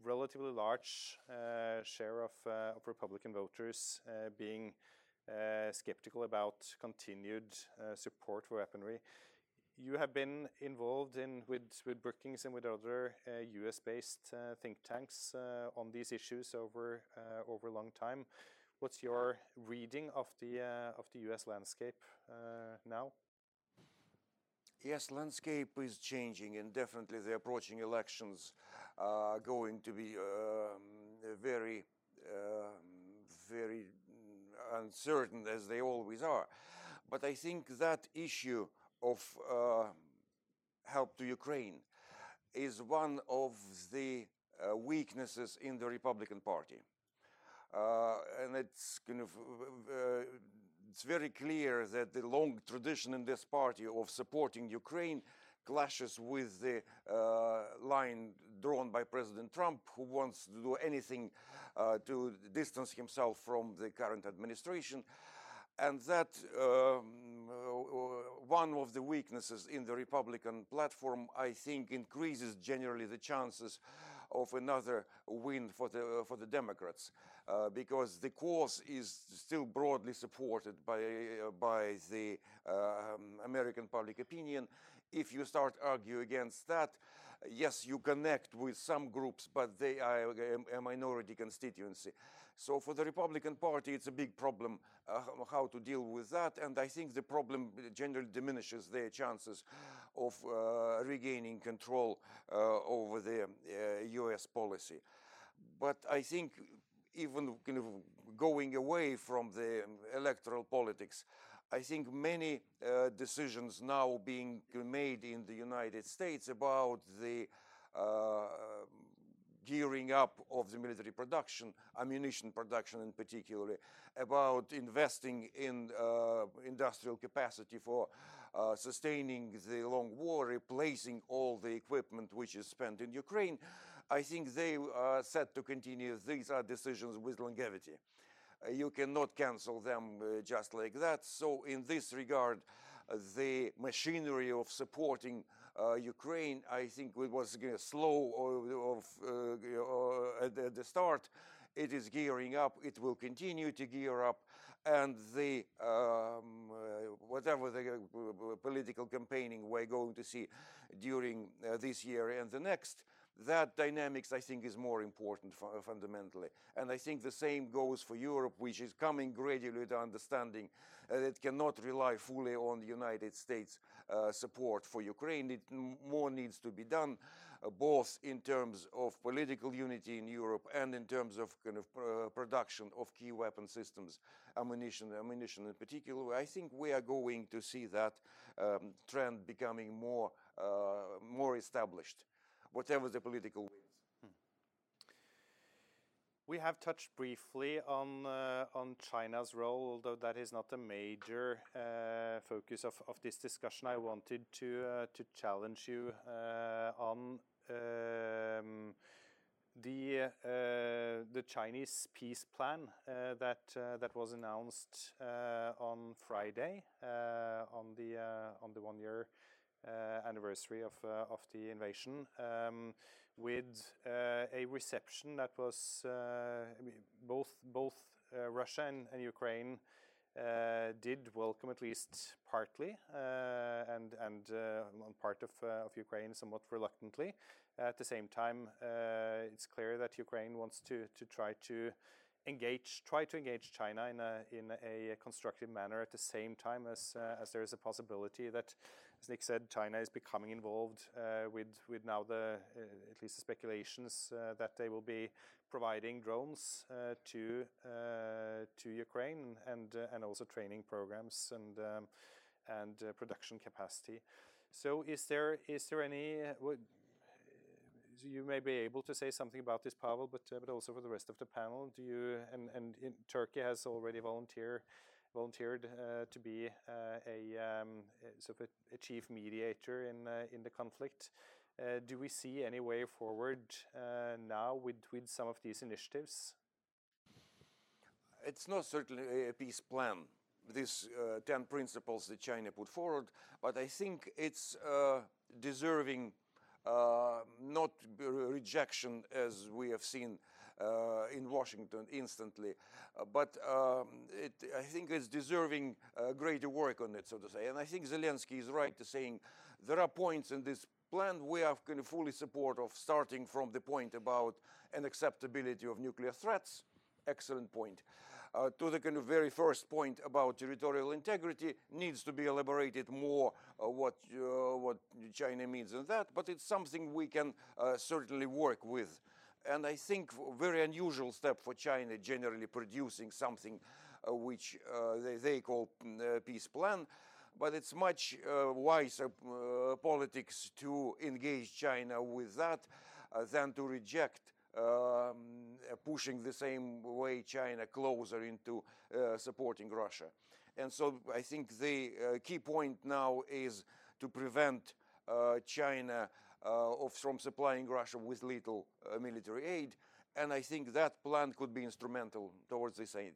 relatively large uh, share of, uh, of Republican voters uh, being uh, skeptical about continued uh, support for weaponry. You have been involved in with, Brookings and with other uh, US-based think tanks on these issues over a long time. What's your reading of the of the U.S. landscape now? Yes, landscape is changing, and definitely the approaching elections going to be um, very, um, very uncertain as they always are. But I think that issue of uh, help to Ukraine is one of the uh, weaknesses in the Republican Party. Uh, and it's kind of uh, it's very clear that the long tradition in this party of supporting Ukraine clashes with the uh, line drawn by President Trump, who wants to do anything uh, to distance himself from the current administration. And that um, uh, one of the weaknesses in the Republican platform, I think, increases generally the chances of another win for the uh, for the Democrats, uh, because the cause is still broadly supported by uh, by the um, American public opinion. If you start argue against that, yes, you connect with some groups, but they are a, minority constituency. So for the Republican Party, it's a big problem uh, how to deal with that, and I think the problem generally diminishes their chances of uh, regaining control uh, over the U.S. Uh, policy. But I think even kind of going away from the electoral politics, I think many uh, decisions now being made in the United States about the uh, gearing up of the military production, ammunition production in particular, about investing in uh, industrial capacity for uh, sustaining the long war, replacing all the equipment which is spent in Ukraine, I think they are set to continue. These are decisions with longevity. Uh, you cannot cancel them uh, just like that. So, in this regard, uh, the machinery of supporting uh, Ukraine, I think it was uh, slow of, uh, at, the start. It is gearing up. It will continue to gear up, and the um, whatever the political campaigning we're going to see during this year and the next that dynamics I think is more important fundamentally. And I think the same goes for Europe, which is coming gradually to understanding that it cannot rely fully on the United States uh, support for Ukraine. It more needs to be done, uh, both in terms of political unity in Europe and in terms of kind of uh, production of key weapon systems, ammunition, ammunition in particular. I think we are going to see that um, trend becoming more, uh, more established whatever the political winds. We have touched briefly on uh, on China's role, although that is not a major uh, focus of, of this discussion. I wanted to uh, to challenge you uh, on um, the uh, the Chinese peace plan uh, that that was announced on Friday on the on the one year anniversary of uh, of the invasion um, with uh, a reception that was both both Russia and, Ukraine uh, did welcome at least partly, uh, and and uh, on part of of Ukraine somewhat reluctantly. At the same time, it's clear that Ukraine wants to to try to engage, try to engage China in a in a constructive manner at the same time as as there is a possibility that as Nick said, China is becoming involved uh, with with now the uh, at least the speculations uh, that they will be providing drones uh, to uh, to Ukraine and uh, and also training programs and um, and production capacity. So is there is there any you may be able to say something about this, Pavel, but uh, also for the rest of the panel. Do you and Turkey has already volunteered volunteered uh, to be uh, a, um, a, chief mediator in in the conflict. do we see any way forward now with some of these initiatives? It's not certainly a peace plan these uh, 10 principles that China put forward, but I think it's deserving uh, not rejection as we have seen uh, in Washington instantly. Uh, but um, it, I think it's deserving greater work on it, so to say. And I think Zelensky is right to saying there are points in this plan we are kind of fully support of starting from the point about an acceptability of nuclear threats. Excellent point. Uh, to the kind of very first point about territorial integrity needs to be elaborated more uh, what uh, what China means in that, but it's something we can certainly work with and I think very unusual step for China generally producing something uh, which uh, they, they, call mm, uh, peace plan. But it's much uh, wiser uh, politics to engage China with that uh, than to reject um, pushing the same way China closer into supporting Russia. And so I think the key point now is to prevent China uh, of from supplying Russia with little uh, military aid. And I think that plan could be instrumental towards this aid.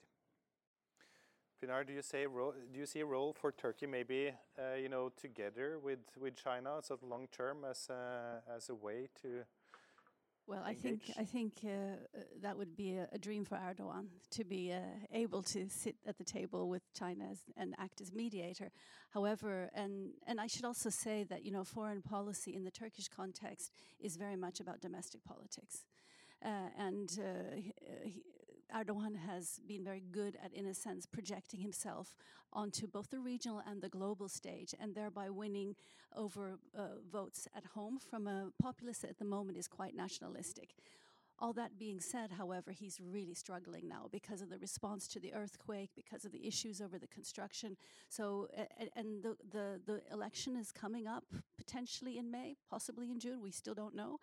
Pinar, do you say do you see a role for Turkey maybe uh, you know together with with China sort of long term as a, as a way to well, I think I think uh, uh, that would be a, a, dream for Erdogan to be uh, able to sit at the table with China as, and act as mediator. However, and and I should also say that you know foreign policy in the Turkish context is very much about domestic politics, uh, and uh, he, Erdogan has been very good at, in a sense, projecting himself onto both the regional and the global stage, and thereby winning over uh, votes at home from a populace that at the moment is quite nationalistic. All that being said, however, he's really struggling now because of the response to the earthquake, because of the issues over the construction. So, and the, the, the election is coming up potentially in May, possibly in June. We still don't know.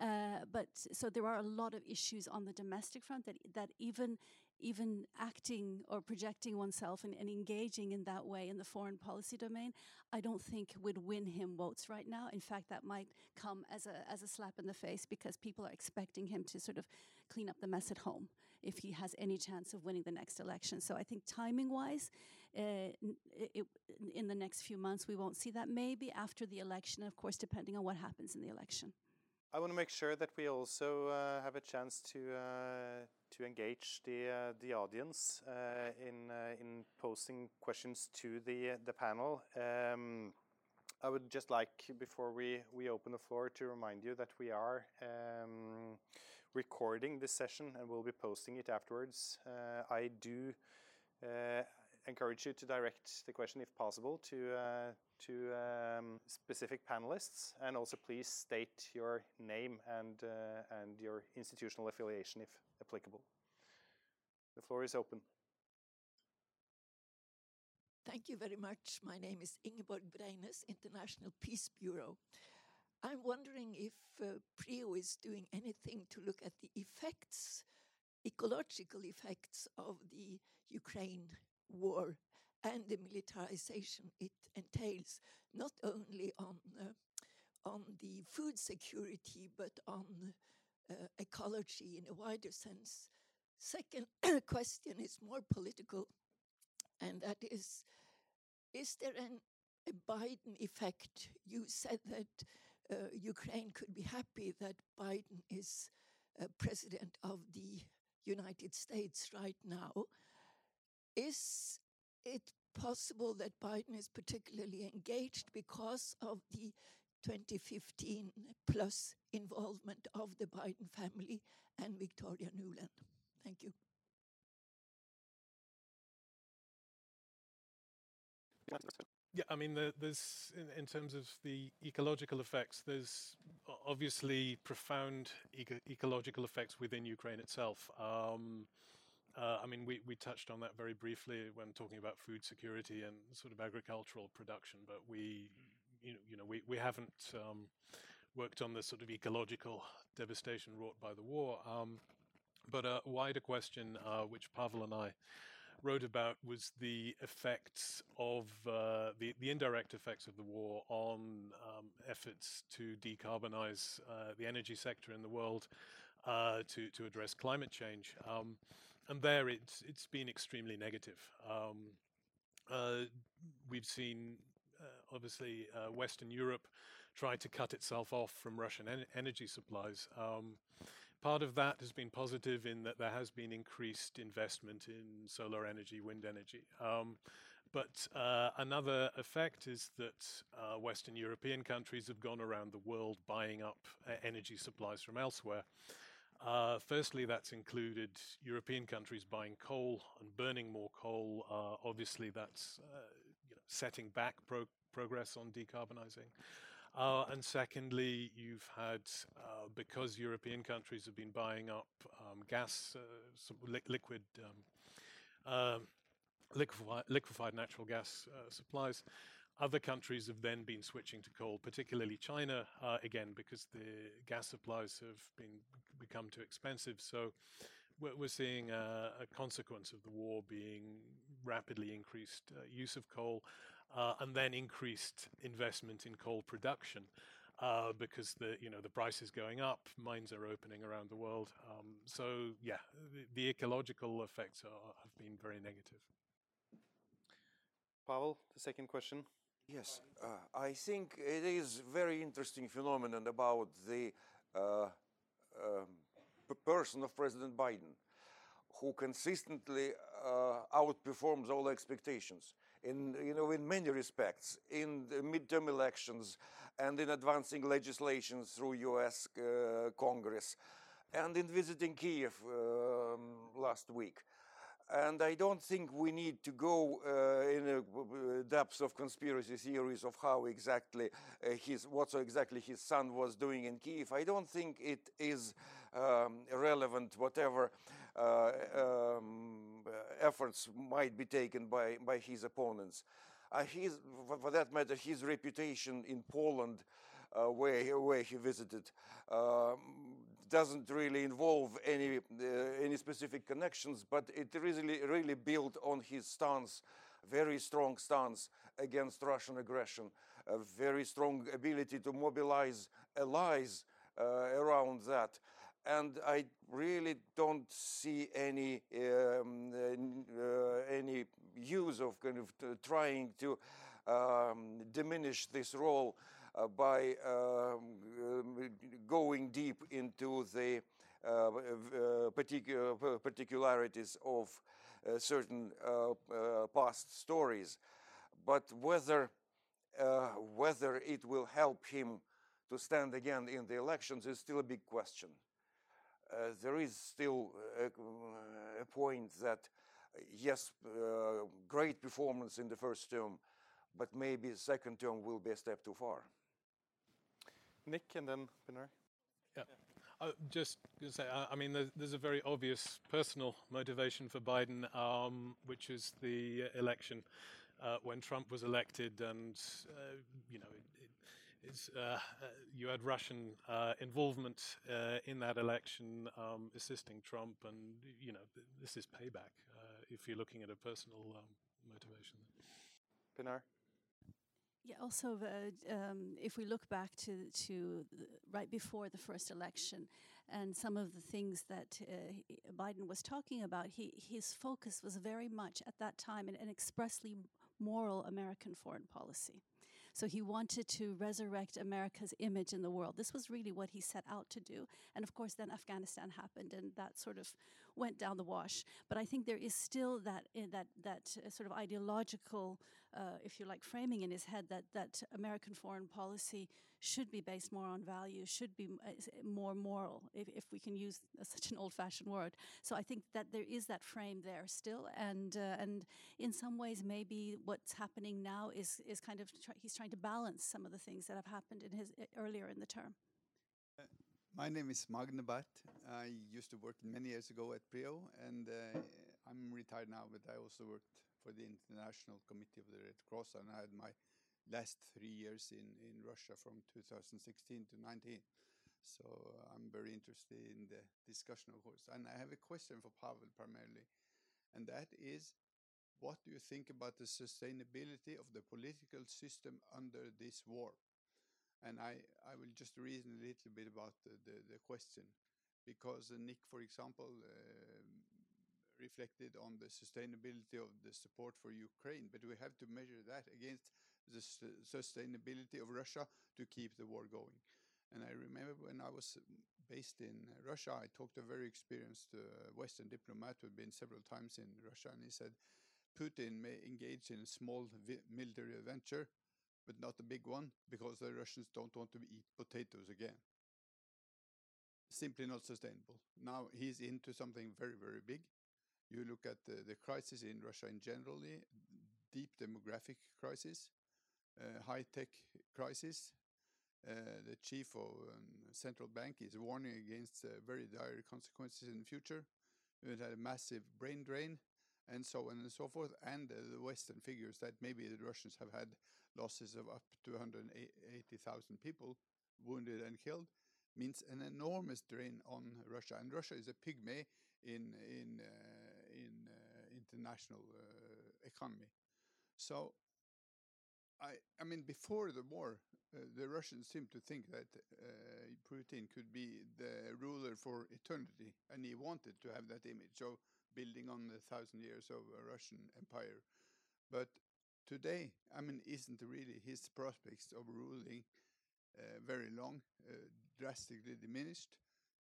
Uh, but so there are a lot of issues on the domestic front that that even even acting or projecting oneself and, and, engaging in that way in the foreign policy domain, I don't think would win him votes right now. In fact, that might come as a, as a slap in the face because people are expecting him to sort of clean up the mess at home if he has any chance of winning the next election. So I think timing wise, uh, it, in the next few months, we won't see that. Maybe after the election, of course, depending on what happens in the election. I want to make sure that we also uh, have a chance to uh, to engage the uh, the audience uh, in uh, in posting questions to the the panel. Um, I would just like before we we open the floor to remind you that we are um, recording this session and we'll be posting it afterwards. Uh, I do encourage you to direct the question, if possible, to uh, to um, specific panelists, and also please state your name and uh, and your institutional affiliation, if applicable. The floor is open. Thank you very much. My name is Ingeborg Breines, International Peace Bureau. I'm wondering if uh, PRIO is doing anything to look at the effects, ecological effects of the Ukraine war and the militarization it entails, not only on uh, on the food security but on uh, ecology in a wider sense. Second question is more political, and that is: Is there an, a Biden effect? You said that uh, Ukraine could be happy that Biden is uh, president of the United States right now. Is it possible that Biden is particularly engaged because of the 2015 plus involvement of the Biden family and Victoria Nuland? Thank you. Yeah, I mean, there's in, in, terms of the ecological effects, there's obviously profound eco ecological effects within Ukraine itself. Um, uh, I mean, we, we touched on that very briefly when talking about food security and sort of agricultural production, but we, you know, you know we, we haven't um, worked on the sort of ecological devastation wrought by the war. Um, but a wider question, uh, which Pavel and I wrote about, was the effects of uh, the, the indirect effects of the war on um, efforts to decarbonize uh, the energy sector in the world uh, to, to address climate change. Um, and there it's it's been extremely negative. Um, uh, we've seen uh, obviously uh, Western Europe try to cut itself off from Russian en energy supplies. Um, part of that has been positive in that there has been increased investment in solar energy, wind energy. Um, but uh, another effect is that uh, Western European countries have gone around the world buying up uh, energy supplies from elsewhere. Uh, firstly, that's included European countries buying coal and burning more coal. Uh, obviously, that's uh, you know, setting back pro progress on decarbonizing. Uh, and secondly, you've had, uh, because European countries have been buying up um, gas, uh, li liquid, um, um, liquefied, natural gas supplies, other countries have then been switching to coal, particularly China, uh, again, because the gas supplies have been become too expensive. So we're, seeing a, a, consequence of the war being rapidly increased uh, use of coal uh, and then increased investment in coal production. Uh, because the you know the price is going up, mines are opening around the world. Um, so yeah, the, the ecological effects are, have been very negative. Pavel, the second question. Yes, uh, I think it is very interesting phenomenon about the uh, um, person of President Biden, who consistently uh, outperforms all expectations in you know in many respects in the midterm elections and in advancing legislation through U.S. Uh, Congress and in visiting Kiev um, last week. And I don't think we need to go uh, in the depths of conspiracy theories of how exactly uh, his, what so exactly his son was doing in Kiev. I don't think it is um, relevant, whatever uh, um, efforts might be taken by, by his opponents. Uh, his, for, that matter, his reputation in Poland, uh, where, where he visited, um, doesn't really involve any uh, any specific connections, but it really really built on his stance, very strong stance against Russian aggression, a very strong ability to mobilize allies uh, around that. And I really don't see any um, uh, any use of kind of trying to um, diminish this role uh, by um, um, going deep into the uh, uh, particular particularities of certain past stories. But whether whether it will help him to stand again in the elections is still a big question. Uh, there is still a, a point that, yes, uh, great performance in the first term, but maybe second term will be a step too far. Nick and then Pinar. Yeah. Uh, just to say, uh, I mean, there's, there's, a very obvious personal motivation for Biden, um, which is the election uh, when Trump was elected, and uh, you know, it, it uh, uh, you had Russian involvement in that election, um, assisting Trump, and you know, this is payback if you're looking at a personal um, motivation. Pinar. Yeah, also, uh, um, if we look back to, to right before the first election and some of the things that uh, Biden was talking about, he, his focus was very much at that time an, an expressly moral American foreign policy. So he wanted to resurrect America's image in the world. This was really what he set out to do. And of course, then Afghanistan happened, and that sort of went down the wash. But I think there is still that uh, that that uh, sort of ideological, uh, if you like, framing in his head that that American foreign policy should be based more on values, should be uh, more moral, if, if we can use such an old-fashioned word. So I think that there is that frame there still, and uh, and in some ways, maybe what's happening now is is kind of try, he's trying to balance some of the things that have happened in his earlier in the term. Uh, my name is Magne Barth. I used to work many years ago at PRIO, and uh, I'm retired now, but I also worked for the International Committee of the Red Cross, and I had my last three years in, Russia from 2016 to 19. So uh, I'm very interested in the discussion, of course. And I have a question for Pavel primarily, and that is what do you think about the sustainability of the political system under this war? And I, I will just reason a little bit about the, the, the question, because uh, Nick, for example, uh, reflected on the sustainability of the support for Ukraine, but we have to measure that against the sustainability of Russia to keep the war going. And I remember when I was based in Russia, I talked to a very experienced uh, Western diplomat who had been several times in Russia, and he said Putin may engage in a small military adventure, but not a big one, because the Russians don't want to eat potatoes again. Simply not sustainable. Now he's into something very, very big. You look at the, the crisis in Russia in generally, deep demographic crisis, uh, high-tech crisis. Uh, the chief of um, central bank is warning against uh, very dire consequences in the future. It had a massive brain drain and so on and so forth. And uh, the Western figures that maybe the Russians have had losses of up to 180,000 people wounded and killed means an enormous drain on Russia. And Russia is a pygmy in in uh, in uh, international economy. So I, I mean, before the war, uh, the Russians seemed to think that uh, Putin could be the ruler for eternity, and he wanted to have that image of building on the thousand years of a Russian empire. But today, I mean, isn't really his prospects of ruling uh, very long uh, drastically diminished?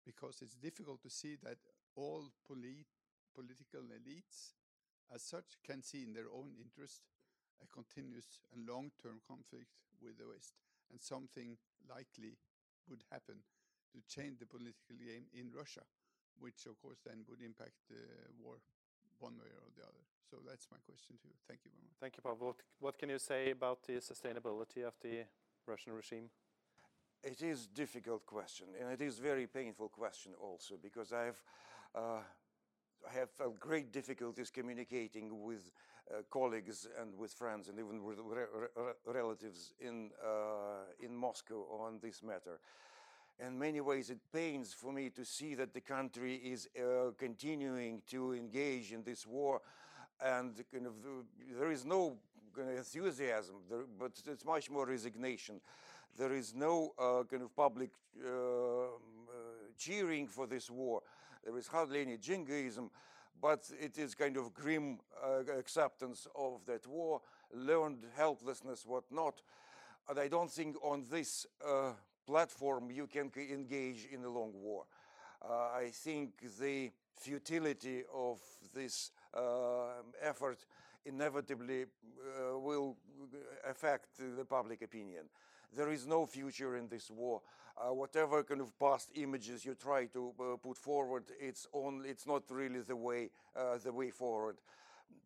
Because it's difficult to see that all polit political elites, as such, can see in their own interest a continuous and long-term conflict with the West, and something likely would happen to change the political game in Russia, which of course then would impact the war one way or the other. So that's my question to you. Thank you very much. Thank you, Pavel. What, what can you say about the sustainability of the Russian regime? It is difficult question, and it is very painful question also because I've uh, I have felt great difficulties communicating with uh, colleagues and with friends and even with re re relatives in uh, in Moscow on this matter. In many ways, it pains for me to see that the country is uh, continuing to engage in this war, and kind of there is no kind of enthusiasm, there, but it's much more resignation. There is no uh, kind of public uh, uh, cheering for this war. There is hardly any jingoism, but it is kind of grim uh, acceptance of that war, learned helplessness, whatnot. And I don't think on this uh, platform you can engage in a long war. Uh, I think the futility of this effort inevitably will affect the public opinion. There is no future in this war. Uh, whatever kind of past images you try to uh, put forward, it's only, it's not really the way, uh, the way forward.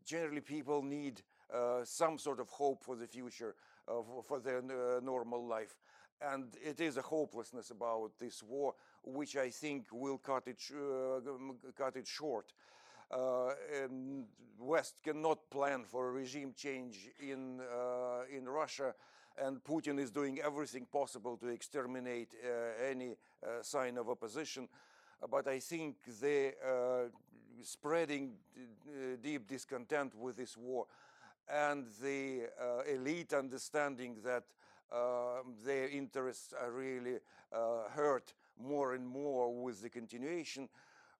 Generally, people need uh, some sort of hope for the future, for their uh, normal life. And it is a hopelessness about this war, which I think will cut it, uh, cut it short. West cannot plan for a regime change in, in Russia and Putin is doing everything possible to exterminate uh, any uh, sign of opposition. But I think the uh, spreading deep discontent with this war and the elite understanding that um, their interests are really hurt more and more with the continuation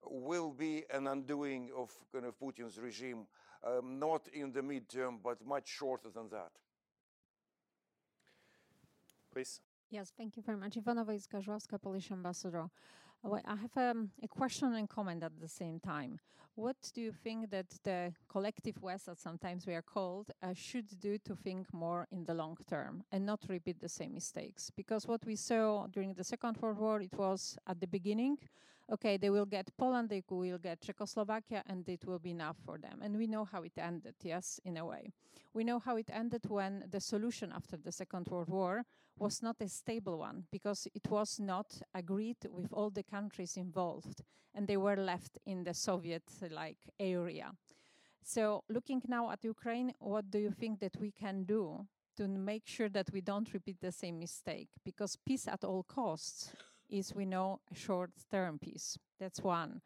will be an undoing of kind of Putin's regime, um, not in the midterm, but much shorter than that please. Yes, thank you very much. Iwona Woicka Polish ambassador. Well, I have um, a question and comment at the same time. What do you think that the collective West, as sometimes we are called, uh, should do to think more in the long term and not repeat the same mistakes? Because what we saw during the Second World War, it was at the beginning, okay, they will get Poland, they will get Czechoslovakia, and it will be enough for them. And we know how it ended, yes, in a way. We know how it ended when the solution after the Second World War was not a stable one because it was not agreed with all the countries involved and they were left in the Soviet like area. So looking now at Ukraine, what do you think that we can do to make sure that we don't repeat the same mistake? Because peace at all costs is, we know, a short-term peace. That's one.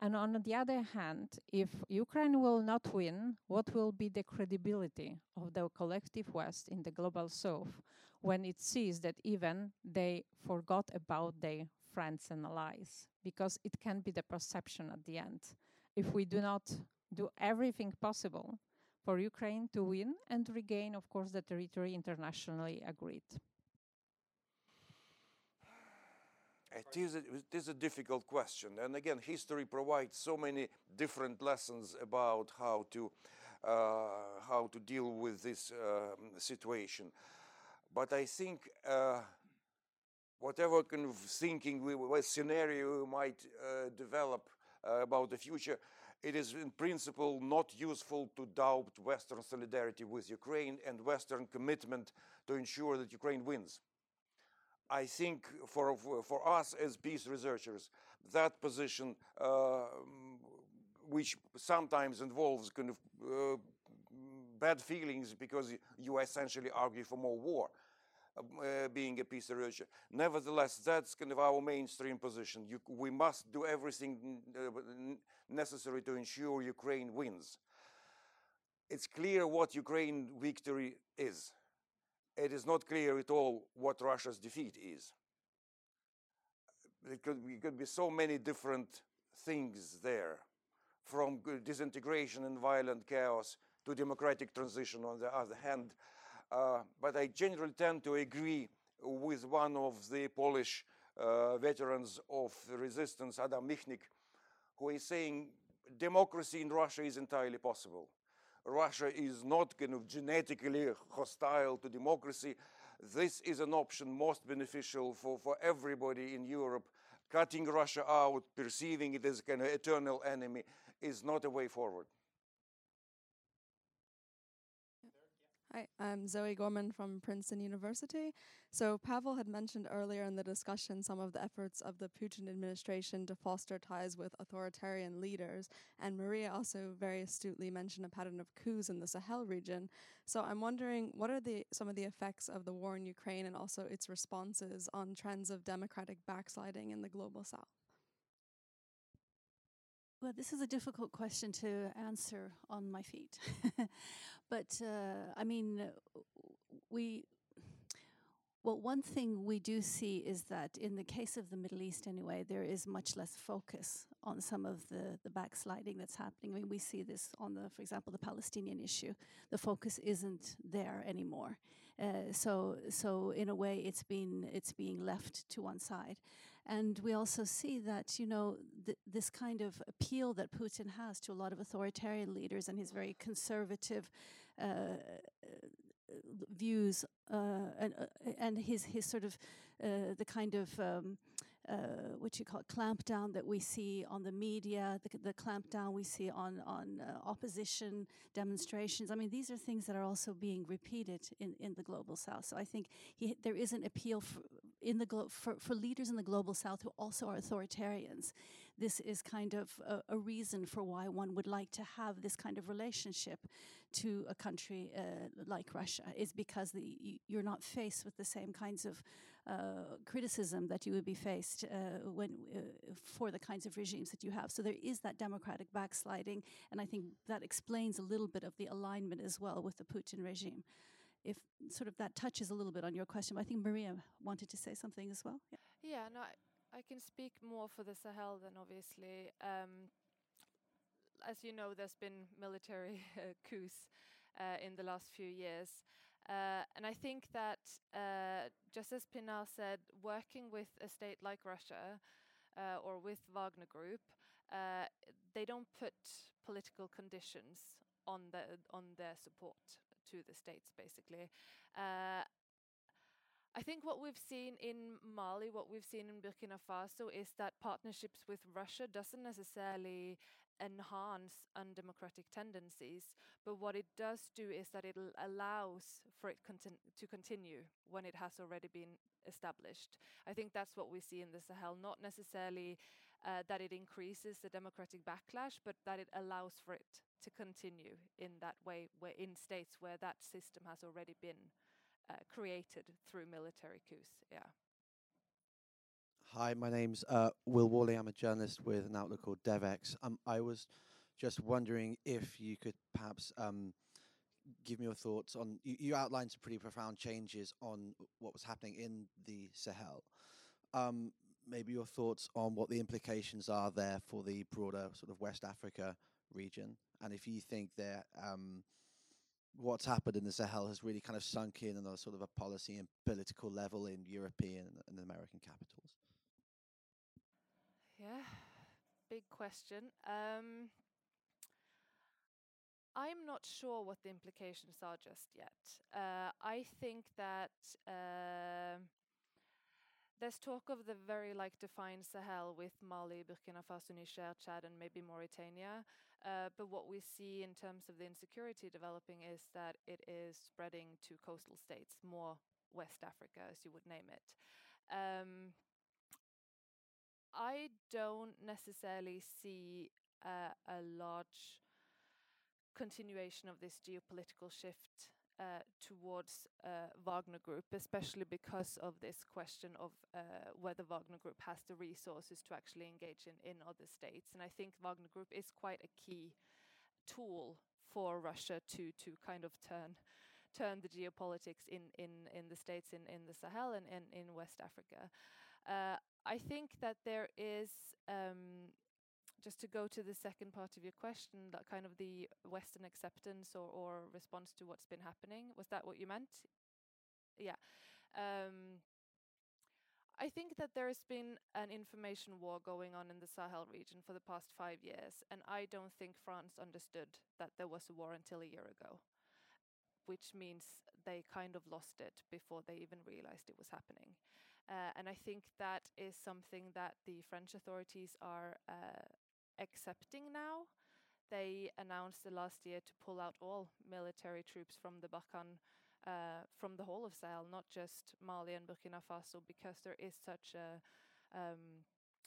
And on the other hand, if Ukraine will not win, what will be the credibility of the collective West in the global South when it sees that even they forgot about their friends and allies? Because it can be the perception at the end. If we do not do everything possible for Ukraine to win and regain, of course, the territory internationally agreed. It is, a, it is a difficult question. And again, history provides so many different lessons about how to, uh, how to deal with this um, situation. But I think uh, whatever kind of thinking, we, what scenario we might uh, develop uh, about the future, it is in principle not useful to doubt Western solidarity with Ukraine and Western commitment to ensure that Ukraine wins. I think for, for us as peace researchers, that position, uh, which sometimes involves kind of uh, bad feelings because you essentially argue for more war, uh, being a peace researcher. Nevertheless, that's kind of our mainstream position. You, we must do everything uh, necessary to ensure Ukraine wins. It's clear what Ukraine victory is it is not clear at all what Russia's defeat is. It could, be, it could be so many different things there, from disintegration and violent chaos to democratic transition on the other hand. Uh, but I generally tend to agree with one of the Polish uh, veterans of resistance, Adam Michnik, who is saying democracy in Russia is entirely possible. Russia is not kind of genetically hostile to democracy. This is an option most beneficial for, for everybody in Europe. Cutting Russia out, perceiving it as kind of eternal enemy, is not a way forward. Hi, I'm Zoe Gorman from Princeton University. So, Pavel had mentioned earlier in the discussion some of the efforts of the Putin administration to foster ties with authoritarian leaders. And Maria also very astutely mentioned a pattern of coups in the Sahel region. So, I'm wondering what are the some of the effects of the war in Ukraine and also its responses on trends of democratic backsliding in the global south? Well, this is a difficult question to answer on my feet. but uh, I mean, we. Well, one thing we do see is that in the case of the Middle East, anyway, there is much less focus on some of the, the backsliding that's happening. I mean, we see this on the, for example, the Palestinian issue. The focus isn't there anymore. Uh, so, so in a way, it's been it's being left to one side. And we also see that, you know, th this kind of appeal that Putin has to a lot of authoritarian leaders and his very conservative uh, views uh, and, uh, and his, his sort of uh, the kind of um, uh, what you call it, clampdown that we see on the media, the, the clampdown we see on on uh, opposition demonstrations. I mean, these are things that are also being repeated in, in the global south. So I think he, there is an appeal for, in the glo- for, for leaders in the global south who also are authoritarians. This is kind of a, a reason for why one would like to have this kind of relationship to a country uh, like Russia is because the, you're not faced with the same kinds of uh, criticism that you would be faced uh, when uh, for the kinds of regimes that you have. So there is that democratic backsliding, and I think that explains a little bit of the alignment as well with the Putin regime. If sort of that touches a little bit on your question, I think Maria wanted to say something as well. Yeah, yeah no, I, I can speak more for the Sahel than obviously. Um, as you know, there's been military coups uh, in the last few years. Uh, and I think that, uh, just as Pinar said, working with a state like Russia uh, or with Wagner Group, uh, they don't put political conditions on the on their support to the states, basically. Uh, I think what we've seen in Mali, what we've seen in Burkina Faso, is that partnerships with Russia doesn't necessarily enhance undemocratic tendencies, but what it does do is that it allows for it conti to continue when it has already been established. I think that's what we see in the Sahel, not necessarily uh, that it increases the democratic backlash, but that it allows for it to continue in that way, where in states where that system has already been uh, created through military coups. Yeah. Hi, my name's uh, Will Worley. I'm a journalist with an outlet called DevEx. Um, I was just wondering if you could perhaps um, give me your thoughts on. You, you, outlined some pretty profound changes on what was happening in the Sahel. Um, maybe your thoughts on what the implications are there for the broader sort of West Africa region, and if you think that um, what's happened in the Sahel has really kind of sunk in on a sort of a policy and political level in European and American capitals. Yeah, big question. Um, I'm not sure what the implications are just yet. Uh, I think that uh, there's talk of the very like defined Sahel with Mali, Burkina Faso, Niger, Chad, and maybe Mauritania. Uh, but what we see in terms of the insecurity developing is that it is spreading to coastal states, more West Africa, as you would name it. Um, I don't necessarily see uh, a large continuation of this geopolitical shift uh, towards uh, Wagner Group, especially because of this question of uh, whether Wagner Group has the resources to actually engage in, in other states. And I think Wagner Group is quite a key tool for Russia to to kind of turn turn the geopolitics in in in the states in in the Sahel and in in West Africa. Uh, I think that there is, um, just to go to the second part of your question, that kind of the Western acceptance or, or response to what's been happening. Was that what you meant? Yeah. Um, I think that there has been an information war going on in the Sahel region for the past five years, and I don't think France understood that there was a war until a year ago, which means they kind of lost it before they even realized it was happening. Uh, and I think that is something that the French authorities are uh, accepting now. they announced the last year to pull out all military troops from the Barkhane, uh, from the whole of Sahel, not just Mali and Burkina Faso, because there is such a um,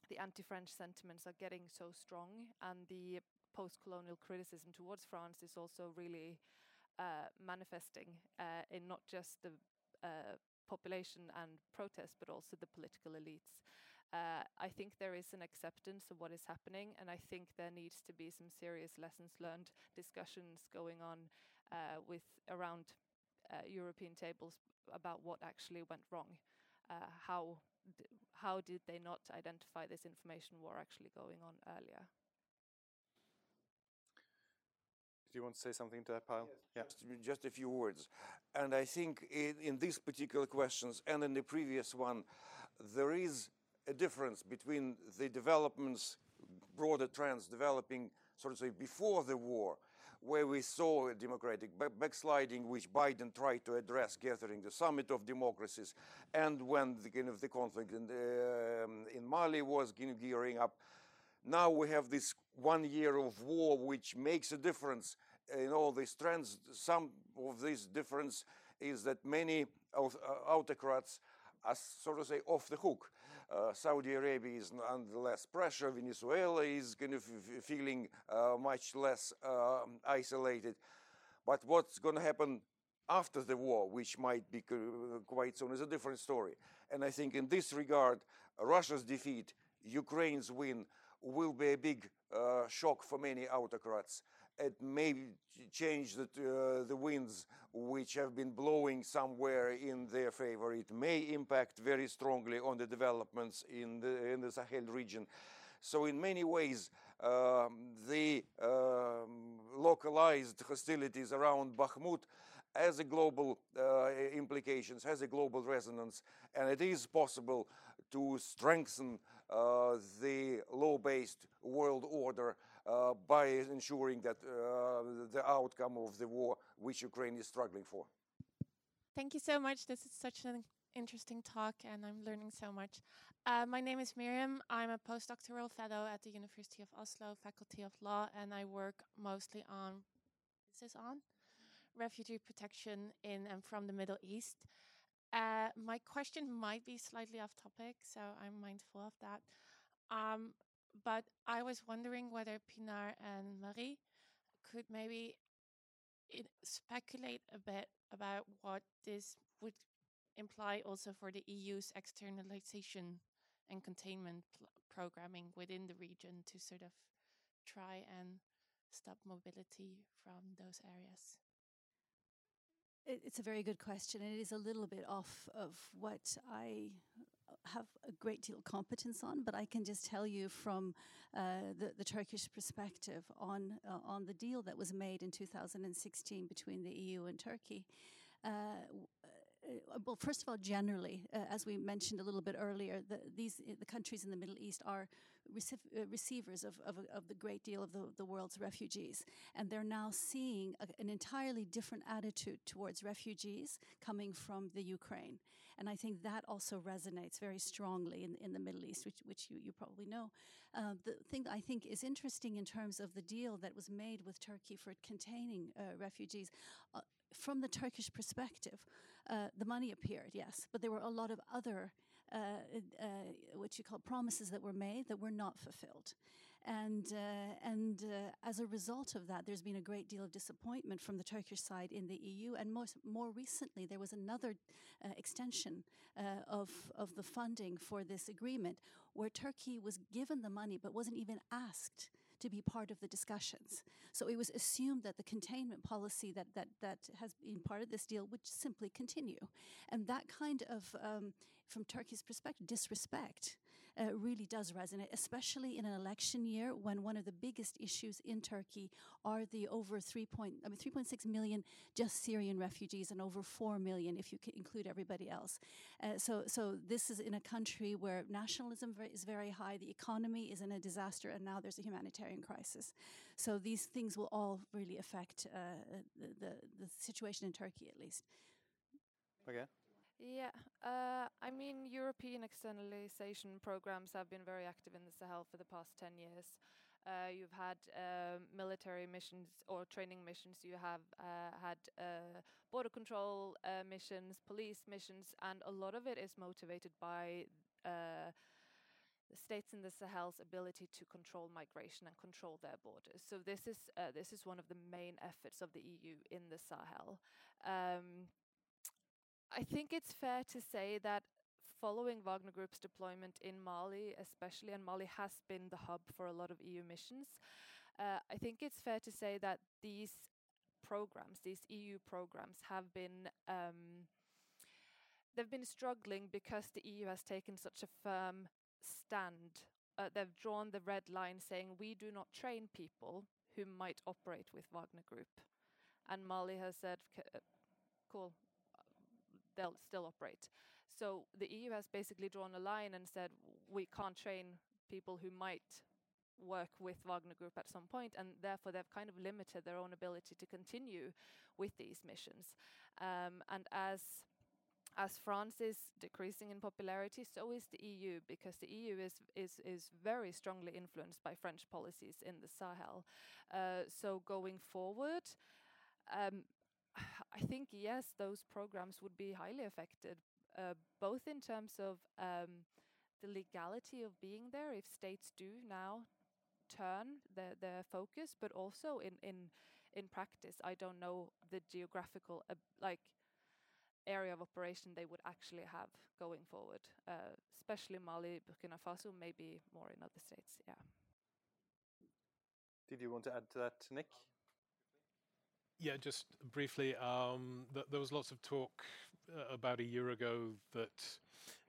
the anti-French sentiments are getting so strong, and the post-colonial criticism towards France is also really uh, manifesting uh, in not just the uh, population and protest, but also the political elites. Uh, I think there is an acceptance of what is happening, and I think there needs to be some serious lessons learned discussions going on uh, with around uh, European tables about what actually went wrong. Uh, how how did they not identify this information war actually going on earlier? Do you want to say something to that, Pavel? Yes, yeah. Just, just, a few words. And I think in, in these particular questions and in the previous one, there is a difference between the developments, broader trends developing, so to say, before the war, where we saw a democratic backsliding, which Biden tried to address, gathering the summit of democracies, and when the kind of the conflict in, um, in Mali was gearing up. Now we have this one year of war, which makes a difference in all these trends. Some of this difference is that many uh, autocrats are, sort of say, off the hook uh, Saudi Arabia is under less pressure. Venezuela is kind of feeling uh, much less uh, isolated. But what's going to happen after the war, which might be quite soon, is a different story. And I think in this regard, Russia's defeat, Ukraine's win, will be a big uh, shock for many autocrats it may change the, uh, the winds which have been blowing somewhere in their favor. It may impact very strongly on the developments in the, in the Sahel region. So in many ways, um, the um, localized hostilities around Bakhmut has a global uh, implications, has a global resonance, and it is possible to strengthen uh, the law-based world order by ensuring that uh, the outcome of the war which Ukraine is struggling for. Thank you so much. This is such an interesting talk, and I'm learning so much. Uh, my name is Miriam. I'm a postdoctoral fellow at the University of Oslo, Faculty of Law, and I work mostly on this is on refugee protection in and from the Middle East. Uh, my question might be slightly off topic, so I'm mindful of that. Um, but I was wondering whether Pinar and Marie could maybe speculate a bit about what this would imply also for the EU's externalization and containment programming within the region to sort of try and stop mobility from those areas. It's a very good question, and it is a little bit off of what I have a great deal of competence on, but I can just tell you from uh, the, the, Turkish perspective on uh, on the deal that was made in 2016 between the EU and Turkey. Uh, uh, well, first of all, generally, uh, as we mentioned a little bit earlier, the, these the countries in the Middle East are uh, receivers of, of, of, the great deal of the, the world's refugees. And they're now seeing a, an entirely different attitude towards refugees coming from the Ukraine. And I think that also resonates very strongly in, in the Middle East, which, which you, you probably know. Uh, the thing I think is interesting in terms of the deal that was made with Turkey for containing uh, refugees, uh, from the Turkish perspective, uh, the money appeared, yes, but there were a lot of other uh, uh, what you call promises that were made that were not fulfilled. And, uh, and uh, as a result of that, there's been a great deal of disappointment from the Turkish side in the EU. And more, more recently, there was another uh, extension uh, of, of the funding for this agreement where Turkey was given the money but wasn't even asked to be part of the discussions. So it was assumed that the containment policy that, that, that has been part of this deal would simply continue. And that kind of um, from Turkey's perspective, disrespect uh, really does resonate, especially in an election year when one of the biggest issues in Turkey are the over 3. Point, I mean, 3.6 million just Syrian refugees and over 4 million if you include everybody else. Uh, so, so this is in a country where nationalism is very high, the economy is in a disaster, and now there's a humanitarian crisis. So these things will all really affect uh, the, the, the situation in Turkey, at least. Okay. Yeah, uh, I mean, European externalization programs have been very active in the Sahel for the past 10 years. Uh, you've had uh, military missions or training missions. You have uh, had uh, border control uh, missions, police missions, and a lot of it is motivated by uh, the states in the Sahel's ability to control migration and control their borders. So this is this is one of the main efforts of the EU in the Sahel. Um, I think it's fair to say that following Wagner Group's deployment in Mali, especially, and Mali has been the hub for a lot of EU missions, uh, I think it's fair to say that these programs, these EU programs, have been um, they've been struggling because the EU has taken such a firm stand. Uh, they've drawn the red line, saying we do not train people who might operate with Wagner Group, and Mali has said, uh, "Cool, they'll still operate." So the EU has basically drawn a line and said we can't train people who might work with Wagner Group at some point, and therefore they've kind of limited their own ability to continue with these missions. Um, and as as France is decreasing in popularity, so is the EU, because the EU is is is very strongly influenced by French policies in the Sahel. Uh, so going forward. Um, I think yes, those programs would be highly affected uh, both in terms of um, the legality of being there, if states do now turn their, their focus, but also in, in, in practice. I don't know the geographical, uh, like, area of operation they would actually have going forward, uh, especially Mali, Burkina Faso, maybe more in other states. Yeah. Did you want to add to that, Nick? Yeah, just briefly. Um, th there was lots of talk uh, about a year ago that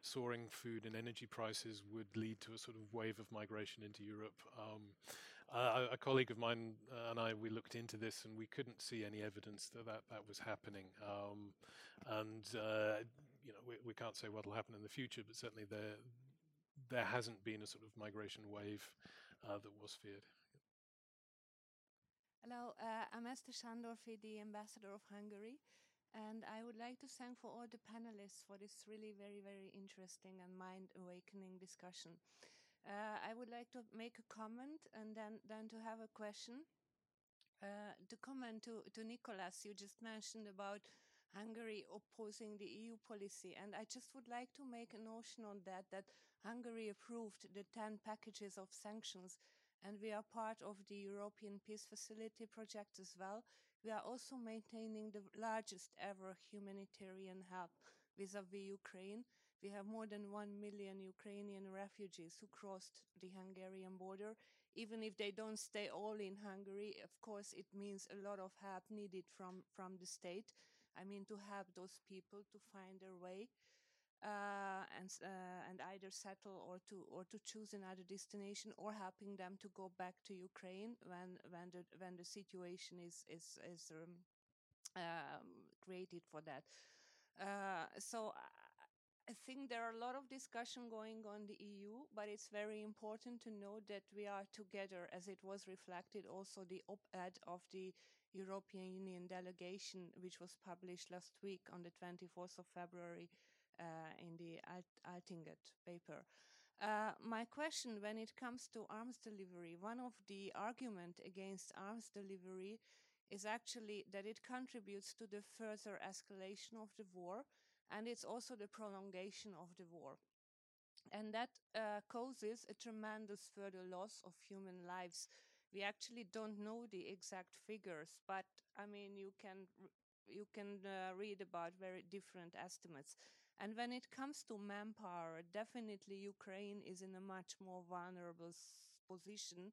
soaring food and energy prices would lead to a sort of wave of migration into Europe. Um, a colleague of mine uh, and I, we looked into this and we couldn't see any evidence that that, that was happening. Um, and, uh, you know, we, can't say what will happen in the future, but certainly there, there hasn't been a sort of migration wave that was feared. Hello, uh, I'm Eszter Sándorfi, the ambassador of Hungary. And I would like to thank for all the panelists for this really very, very interesting and mind-awakening discussion. Uh, I would like to make a comment and then, then to have a question. Uh, to comment to, to Nicholas, you just mentioned about Hungary opposing the EU policy. And I just would like to make a notion on that, that Hungary approved the 10 packages of sanctions and we are part of the European Peace Facility project as well, we are also maintaining the largest ever humanitarian help vis-à-vis Ukraine. We have more than 1 million Ukrainian refugees who crossed the Hungarian border. Even if they don't stay all in Hungary, of course, it means a lot of help needed from, from the state. I mean, to help those people to find their way uh, and uh, and either settle or to or to choose another destination or helping them to go back to Ukraine when when the when the situation is is is um, um, created for that. Uh, so. I think there are a lot of discussion going on the EU, but it's very important to know that we are together, as it was reflected also the op-ed of the European Union delegation, which was published last week on the 24th of February uh, in the Altinget paper. Uh, my question when it comes to arms delivery, one of the argument against arms delivery is actually that it contributes to the further escalation of the war and it's also the prolongation of the war. And that uh, causes a tremendous further loss of human lives. We actually don't know the exact figures, but I mean, you can you can uh, read about very different estimates. And when it comes to manpower, definitely Ukraine is in a much more vulnerable position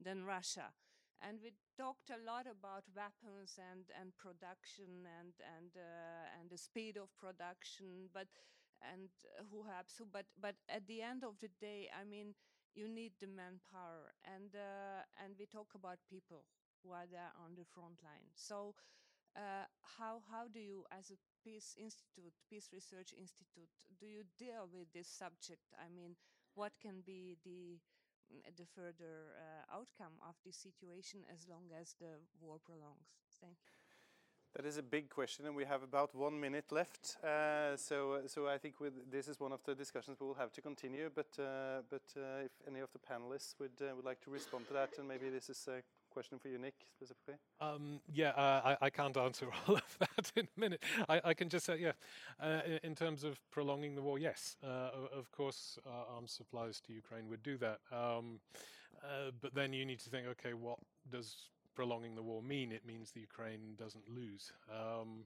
than Russia. And we talked a lot about weapons and, and production and and uh, and the speed of production, but and who have so but but at the end of the day, I mean, you need the manpower, and uh, and we talk about people who are there on the front line. So uh, how how do you, as a Peace Institute, Peace Research Institute, do you deal with this subject? I mean, what can be the the further uh, outcome of this situation as long as the war prolongs? Thank you. That is a big question, and we have about one minute left. Uh, so, so I think with, this is one of the discussions we will have to continue. But, uh, but uh, if any of the panelists would uh, would like to respond to that, and maybe this is a question for you, Nick, specifically. Um, yeah, uh, I, I, can't answer all of that in a minute. I, I can just say, yeah, uh, in, terms of prolonging the war, yes, of course, arms supplies to Ukraine would do that. Um, but then you need to think, okay, what does prolonging the war mean? It means the Ukraine doesn't lose. Um,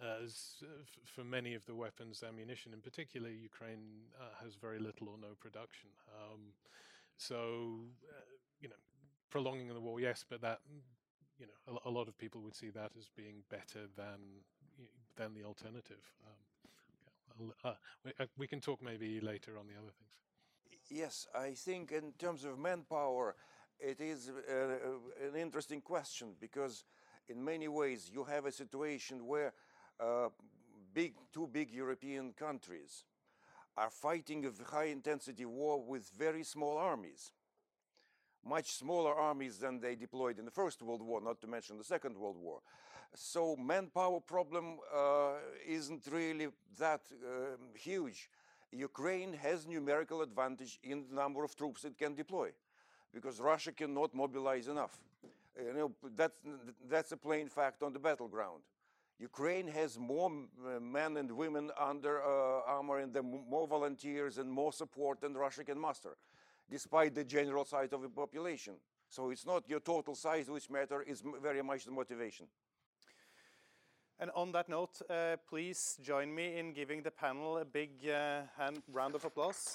as uh, for many of the weapons, ammunition in particular, Ukraine uh, has very little or no production. Um, so, uh, prolonging the war, yes, but that, you know, a, a, lot of people would see that as being better than than the alternative. Um, uh, we, uh, we can talk maybe later on the other things. Yes, I think in terms of manpower, it is uh, an interesting question because in many ways you have a situation where uh, big, two big European countries are fighting a high intensity war with very small armies. Much smaller armies than they deployed in the First World War, not to mention the Second World War. So manpower problem uh, isn't really that uh, huge. Ukraine has numerical advantage in the number of troops it can deploy because Russia cannot mobilize enough. You know, that's, that's a plain fact on the battleground. Ukraine has more uh, men and women under uh, armor and more volunteers and more support than Russia can muster, despite the general size of the population. So it's not your total size which matter, it's very much the motivation. And on that note, uh, please join me in giving the panel a big uh, hand, round of applause.